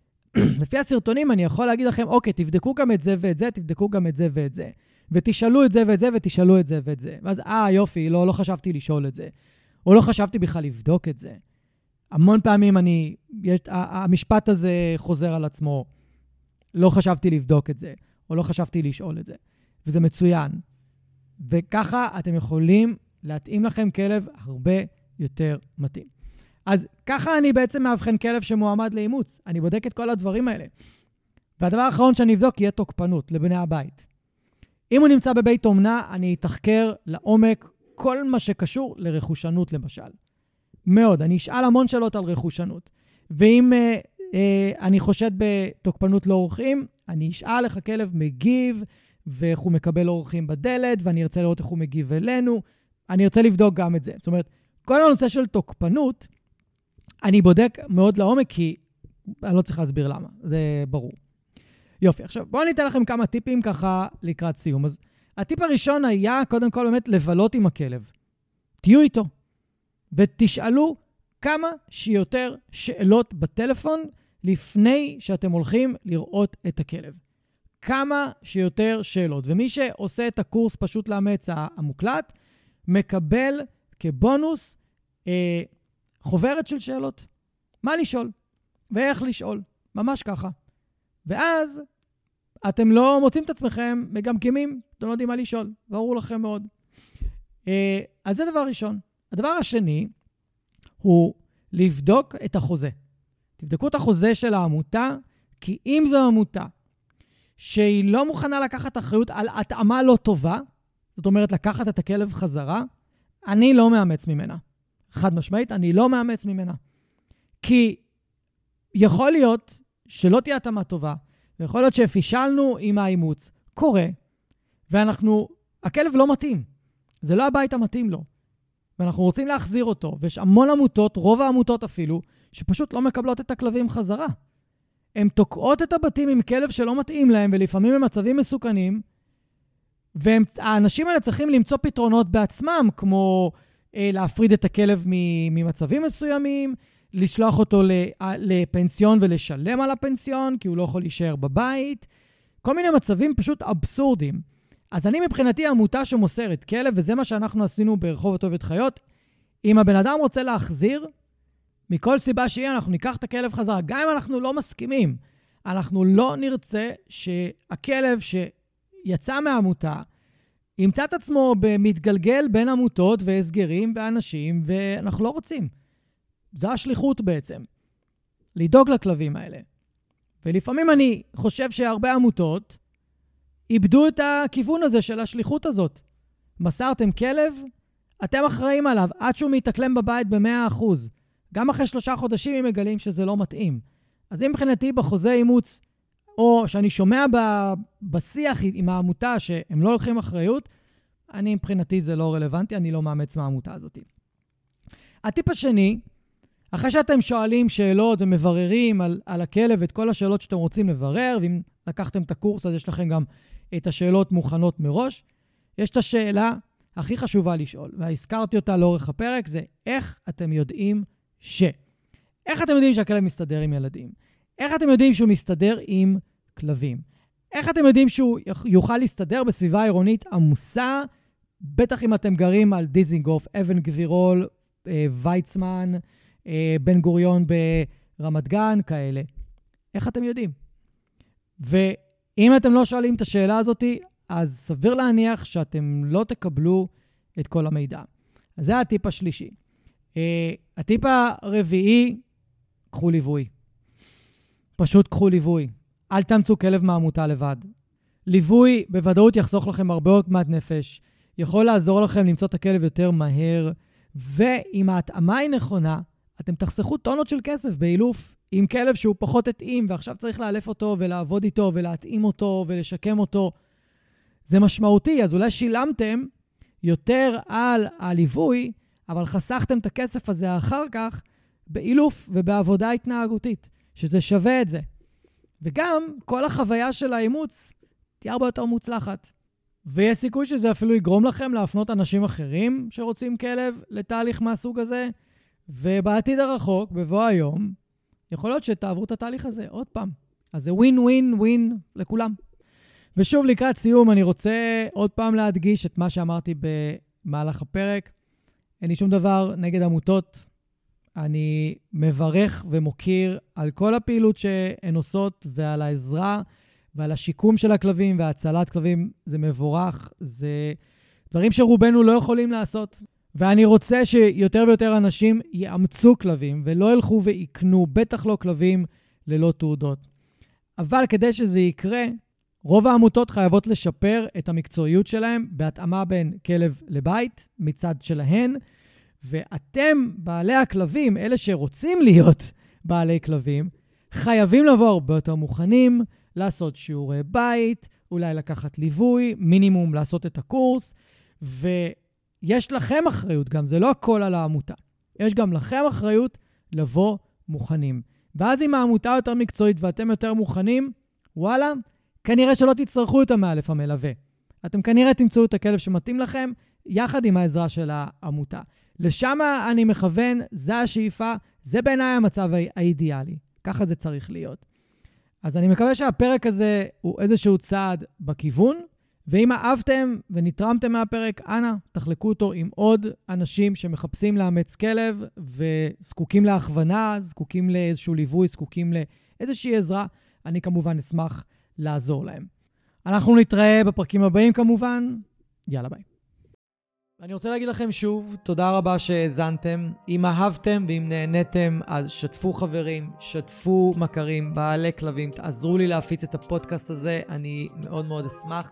[clears throat] לפי הסרטונים אני יכול להגיד לכם, אוקיי, תבדקו גם את זה ואת זה, תבדקו גם את זה ואת זה. ותשאלו את זה ואת זה, ותשאלו את זה ואת זה. ואז, אה, יופי, לא, לא חשבתי לשאול את זה. או לא חשבתי בכלל לבדוק את זה. המון פעמים אני, יש, המשפט הזה חוזר על עצמו, לא חשבתי לבדוק את זה, או לא חשבתי לשאול את זה. וזה מצוין. וככה אתם יכולים להתאים לכם כלב הרבה יותר מתאים. אז ככה אני בעצם מאבחן כלב שמועמד לאימוץ. אני בודק את כל הדברים האלה. והדבר האחרון שאני אבדוק יהיה תוקפנות לבני הבית. אם הוא נמצא בבית אומנה, אני אתחקר לעומק כל מה שקשור לרכושנות, למשל. מאוד. אני אשאל המון שאלות על רכושנות. ואם אה, אני חושד בתוקפנות לאורחים, אני אשאל איך הכלב מגיב, ואיך הוא מקבל אורחים בדלת, ואני ארצה לראות איך הוא מגיב אלינו. אני ארצה לבדוק גם את זה. זאת אומרת, כל הנושא של תוקפנות, אני בודק מאוד לעומק, כי אני לא צריך להסביר למה, זה ברור. יופי, עכשיו בואו אני אתן לכם כמה טיפים ככה לקראת סיום. אז הטיפ הראשון היה, קודם כל, באמת לבלות עם הכלב. תהיו איתו, ותשאלו כמה שיותר שאלות בטלפון לפני שאתם הולכים לראות את הכלב. כמה שיותר שאלות. ומי שעושה את הקורס פשוט לאמץ המוקלט, מקבל כבונוס אה, חוברת של שאלות. מה לשאול ואיך לשאול, ממש ככה. ואז אתם לא מוצאים את עצמכם מגמגמים, אתם לא יודעים מה לשאול, ברור לכם מאוד. אה, אז זה דבר ראשון. הדבר השני הוא לבדוק את החוזה. תבדקו את החוזה של העמותה, כי אם זו עמותה שהיא לא מוכנה לקחת אחריות על התאמה לא טובה, זאת אומרת, לקחת את הכלב חזרה, אני לא מאמץ ממנה. חד משמעית, אני לא מאמץ ממנה. כי יכול להיות שלא תהיה התאמה טובה, ויכול להיות שפישלנו עם האימוץ, קורה, ואנחנו, הכלב לא מתאים. זה לא הבית המתאים לו. ואנחנו רוצים להחזיר אותו, ויש המון עמותות, רוב העמותות אפילו, שפשוט לא מקבלות את הכלבים חזרה. הן תוקעות את הבתים עם כלב שלא מתאים להם, ולפעמים במצבים מסוכנים, והאנשים האלה צריכים למצוא פתרונות בעצמם, כמו אה, להפריד את הכלב ממצבים מסוימים, לשלוח אותו לפנסיון ולשלם על הפנסיון, כי הוא לא יכול להישאר בבית. כל מיני מצבים פשוט אבסורדים. אז אני מבחינתי עמותה שמוסרת כלב, וזה מה שאנחנו עשינו ברחוב הטובת חיות. אם הבן אדם רוצה להחזיר, מכל סיבה שהיא, אנחנו ניקח את הכלב חזרה. גם אם אנחנו לא מסכימים, אנחנו לא נרצה שהכלב שיצא מהעמותה, ימצא את עצמו מתגלגל בין עמותות והסגרים ואנשים, ואנחנו לא רוצים. זו השליחות בעצם, לדאוג לכלבים האלה. ולפעמים אני חושב שהרבה עמותות איבדו את הכיוון הזה של השליחות הזאת. מסרתם כלב, אתם אחראים עליו עד שהוא מתאקלם בבית ב-100%. גם אחרי שלושה חודשים הם מגלים שזה לא מתאים. אז אם מבחינתי בחוזה אימוץ, או שאני שומע ב- בשיח עם העמותה שהם לא לוקחים אחריות, אני מבחינתי זה לא רלוונטי, אני לא מאמץ מהעמותה הזאת. הטיפ השני, אחרי שאתם שואלים שאלות ומבררים על, על הכלב את כל השאלות שאתם רוצים לברר, ואם לקחתם את הקורס אז יש לכם גם את השאלות מוכנות מראש, יש את השאלה הכי חשובה לשאול, והזכרתי אותה לאורך הפרק, זה איך אתם יודעים ש... איך אתם יודעים שהכלב מסתדר עם ילדים? איך אתם יודעים שהוא מסתדר עם כלבים? איך אתם יודעים שהוא יוכל להסתדר בסביבה עירונית עמוסה, בטח אם אתם גרים על דיזינגוף, אבן גבירול, אה, ויצמן, אה, בן גוריון ברמת גן, כאלה. איך אתם יודעים? ואם אתם לא שואלים את השאלה הזאת, אז סביר להניח שאתם לא תקבלו את כל המידע. אז זה הטיפ השלישי. Uh, הטיפ הרביעי, קחו ליווי. פשוט קחו ליווי. אל תאמצו כלב מהעמותה לבד. ליווי בוודאות יחסוך לכם הרבה עוגמת נפש, יכול לעזור לכם למצוא את הכלב יותר מהר, ואם ההתאמה היא נכונה, אתם תחסכו טונות של כסף באילוף עם כלב שהוא פחות התאים, ועכשיו צריך לאלף אותו ולעבוד איתו ולהתאים אותו ולשקם אותו, זה משמעותי. אז אולי שילמתם יותר על הליווי, אבל חסכתם את הכסף הזה אחר כך באילוף ובעבודה התנהגותית, שזה שווה את זה. וגם כל החוויה של האימוץ תהיה הרבה יותר מוצלחת. ויש סיכוי שזה אפילו יגרום לכם להפנות אנשים אחרים שרוצים כלב לתהליך מהסוג הזה, ובעתיד הרחוק, בבוא היום, יכול להיות שתעברו את התהליך הזה עוד פעם. אז זה ווין ווין ווין לכולם. ושוב, לקראת סיום, אני רוצה עוד פעם להדגיש את מה שאמרתי במהלך הפרק. אין לי שום דבר נגד עמותות. אני מברך ומוקיר על כל הפעילות שהן עושות ועל העזרה ועל השיקום של הכלבים והצלת כלבים. זה מבורך, זה דברים שרובנו לא יכולים לעשות. ואני רוצה שיותר ויותר אנשים יאמצו כלבים ולא ילכו ויקנו, בטח לא כלבים ללא תעודות. אבל כדי שזה יקרה, רוב העמותות חייבות לשפר את המקצועיות שלהם בהתאמה בין כלב לבית מצד שלהן, ואתם, בעלי הכלבים, אלה שרוצים להיות [laughs] בעלי כלבים, חייבים לבוא הרבה יותר מוכנים, לעשות שיעורי בית, אולי לקחת ליווי, מינימום לעשות את הקורס, ויש לכם אחריות גם, זה לא הכל על העמותה. יש גם לכם אחריות לבוא מוכנים. ואז אם העמותה יותר מקצועית ואתם יותר מוכנים, וואלה, כנראה שלא תצטרכו את המאלף המלווה. אתם כנראה תמצאו את הכלב שמתאים לכם, יחד עם העזרה של העמותה. לשם אני מכוון, זה השאיפה, זה בעיניי המצב האידיאלי. ככה זה צריך להיות. אז אני מקווה שהפרק הזה הוא איזשהו צעד בכיוון, ואם אהבתם ונתרמתם מהפרק, אנא, תחלקו אותו עם עוד אנשים שמחפשים לאמץ כלב וזקוקים להכוונה, זקוקים לאיזשהו ליווי, זקוקים לאיזושהי עזרה. אני כמובן אשמח לעזור להם. אנחנו נתראה בפרקים הבאים כמובן. יאללה ביי. אני רוצה להגיד לכם שוב, תודה רבה שהאזנתם. אם אהבתם ואם נהניתם, אז שתפו חברים, שתפו מכרים, בעלי כלבים, תעזרו לי להפיץ את הפודקאסט הזה, אני מאוד מאוד אשמח.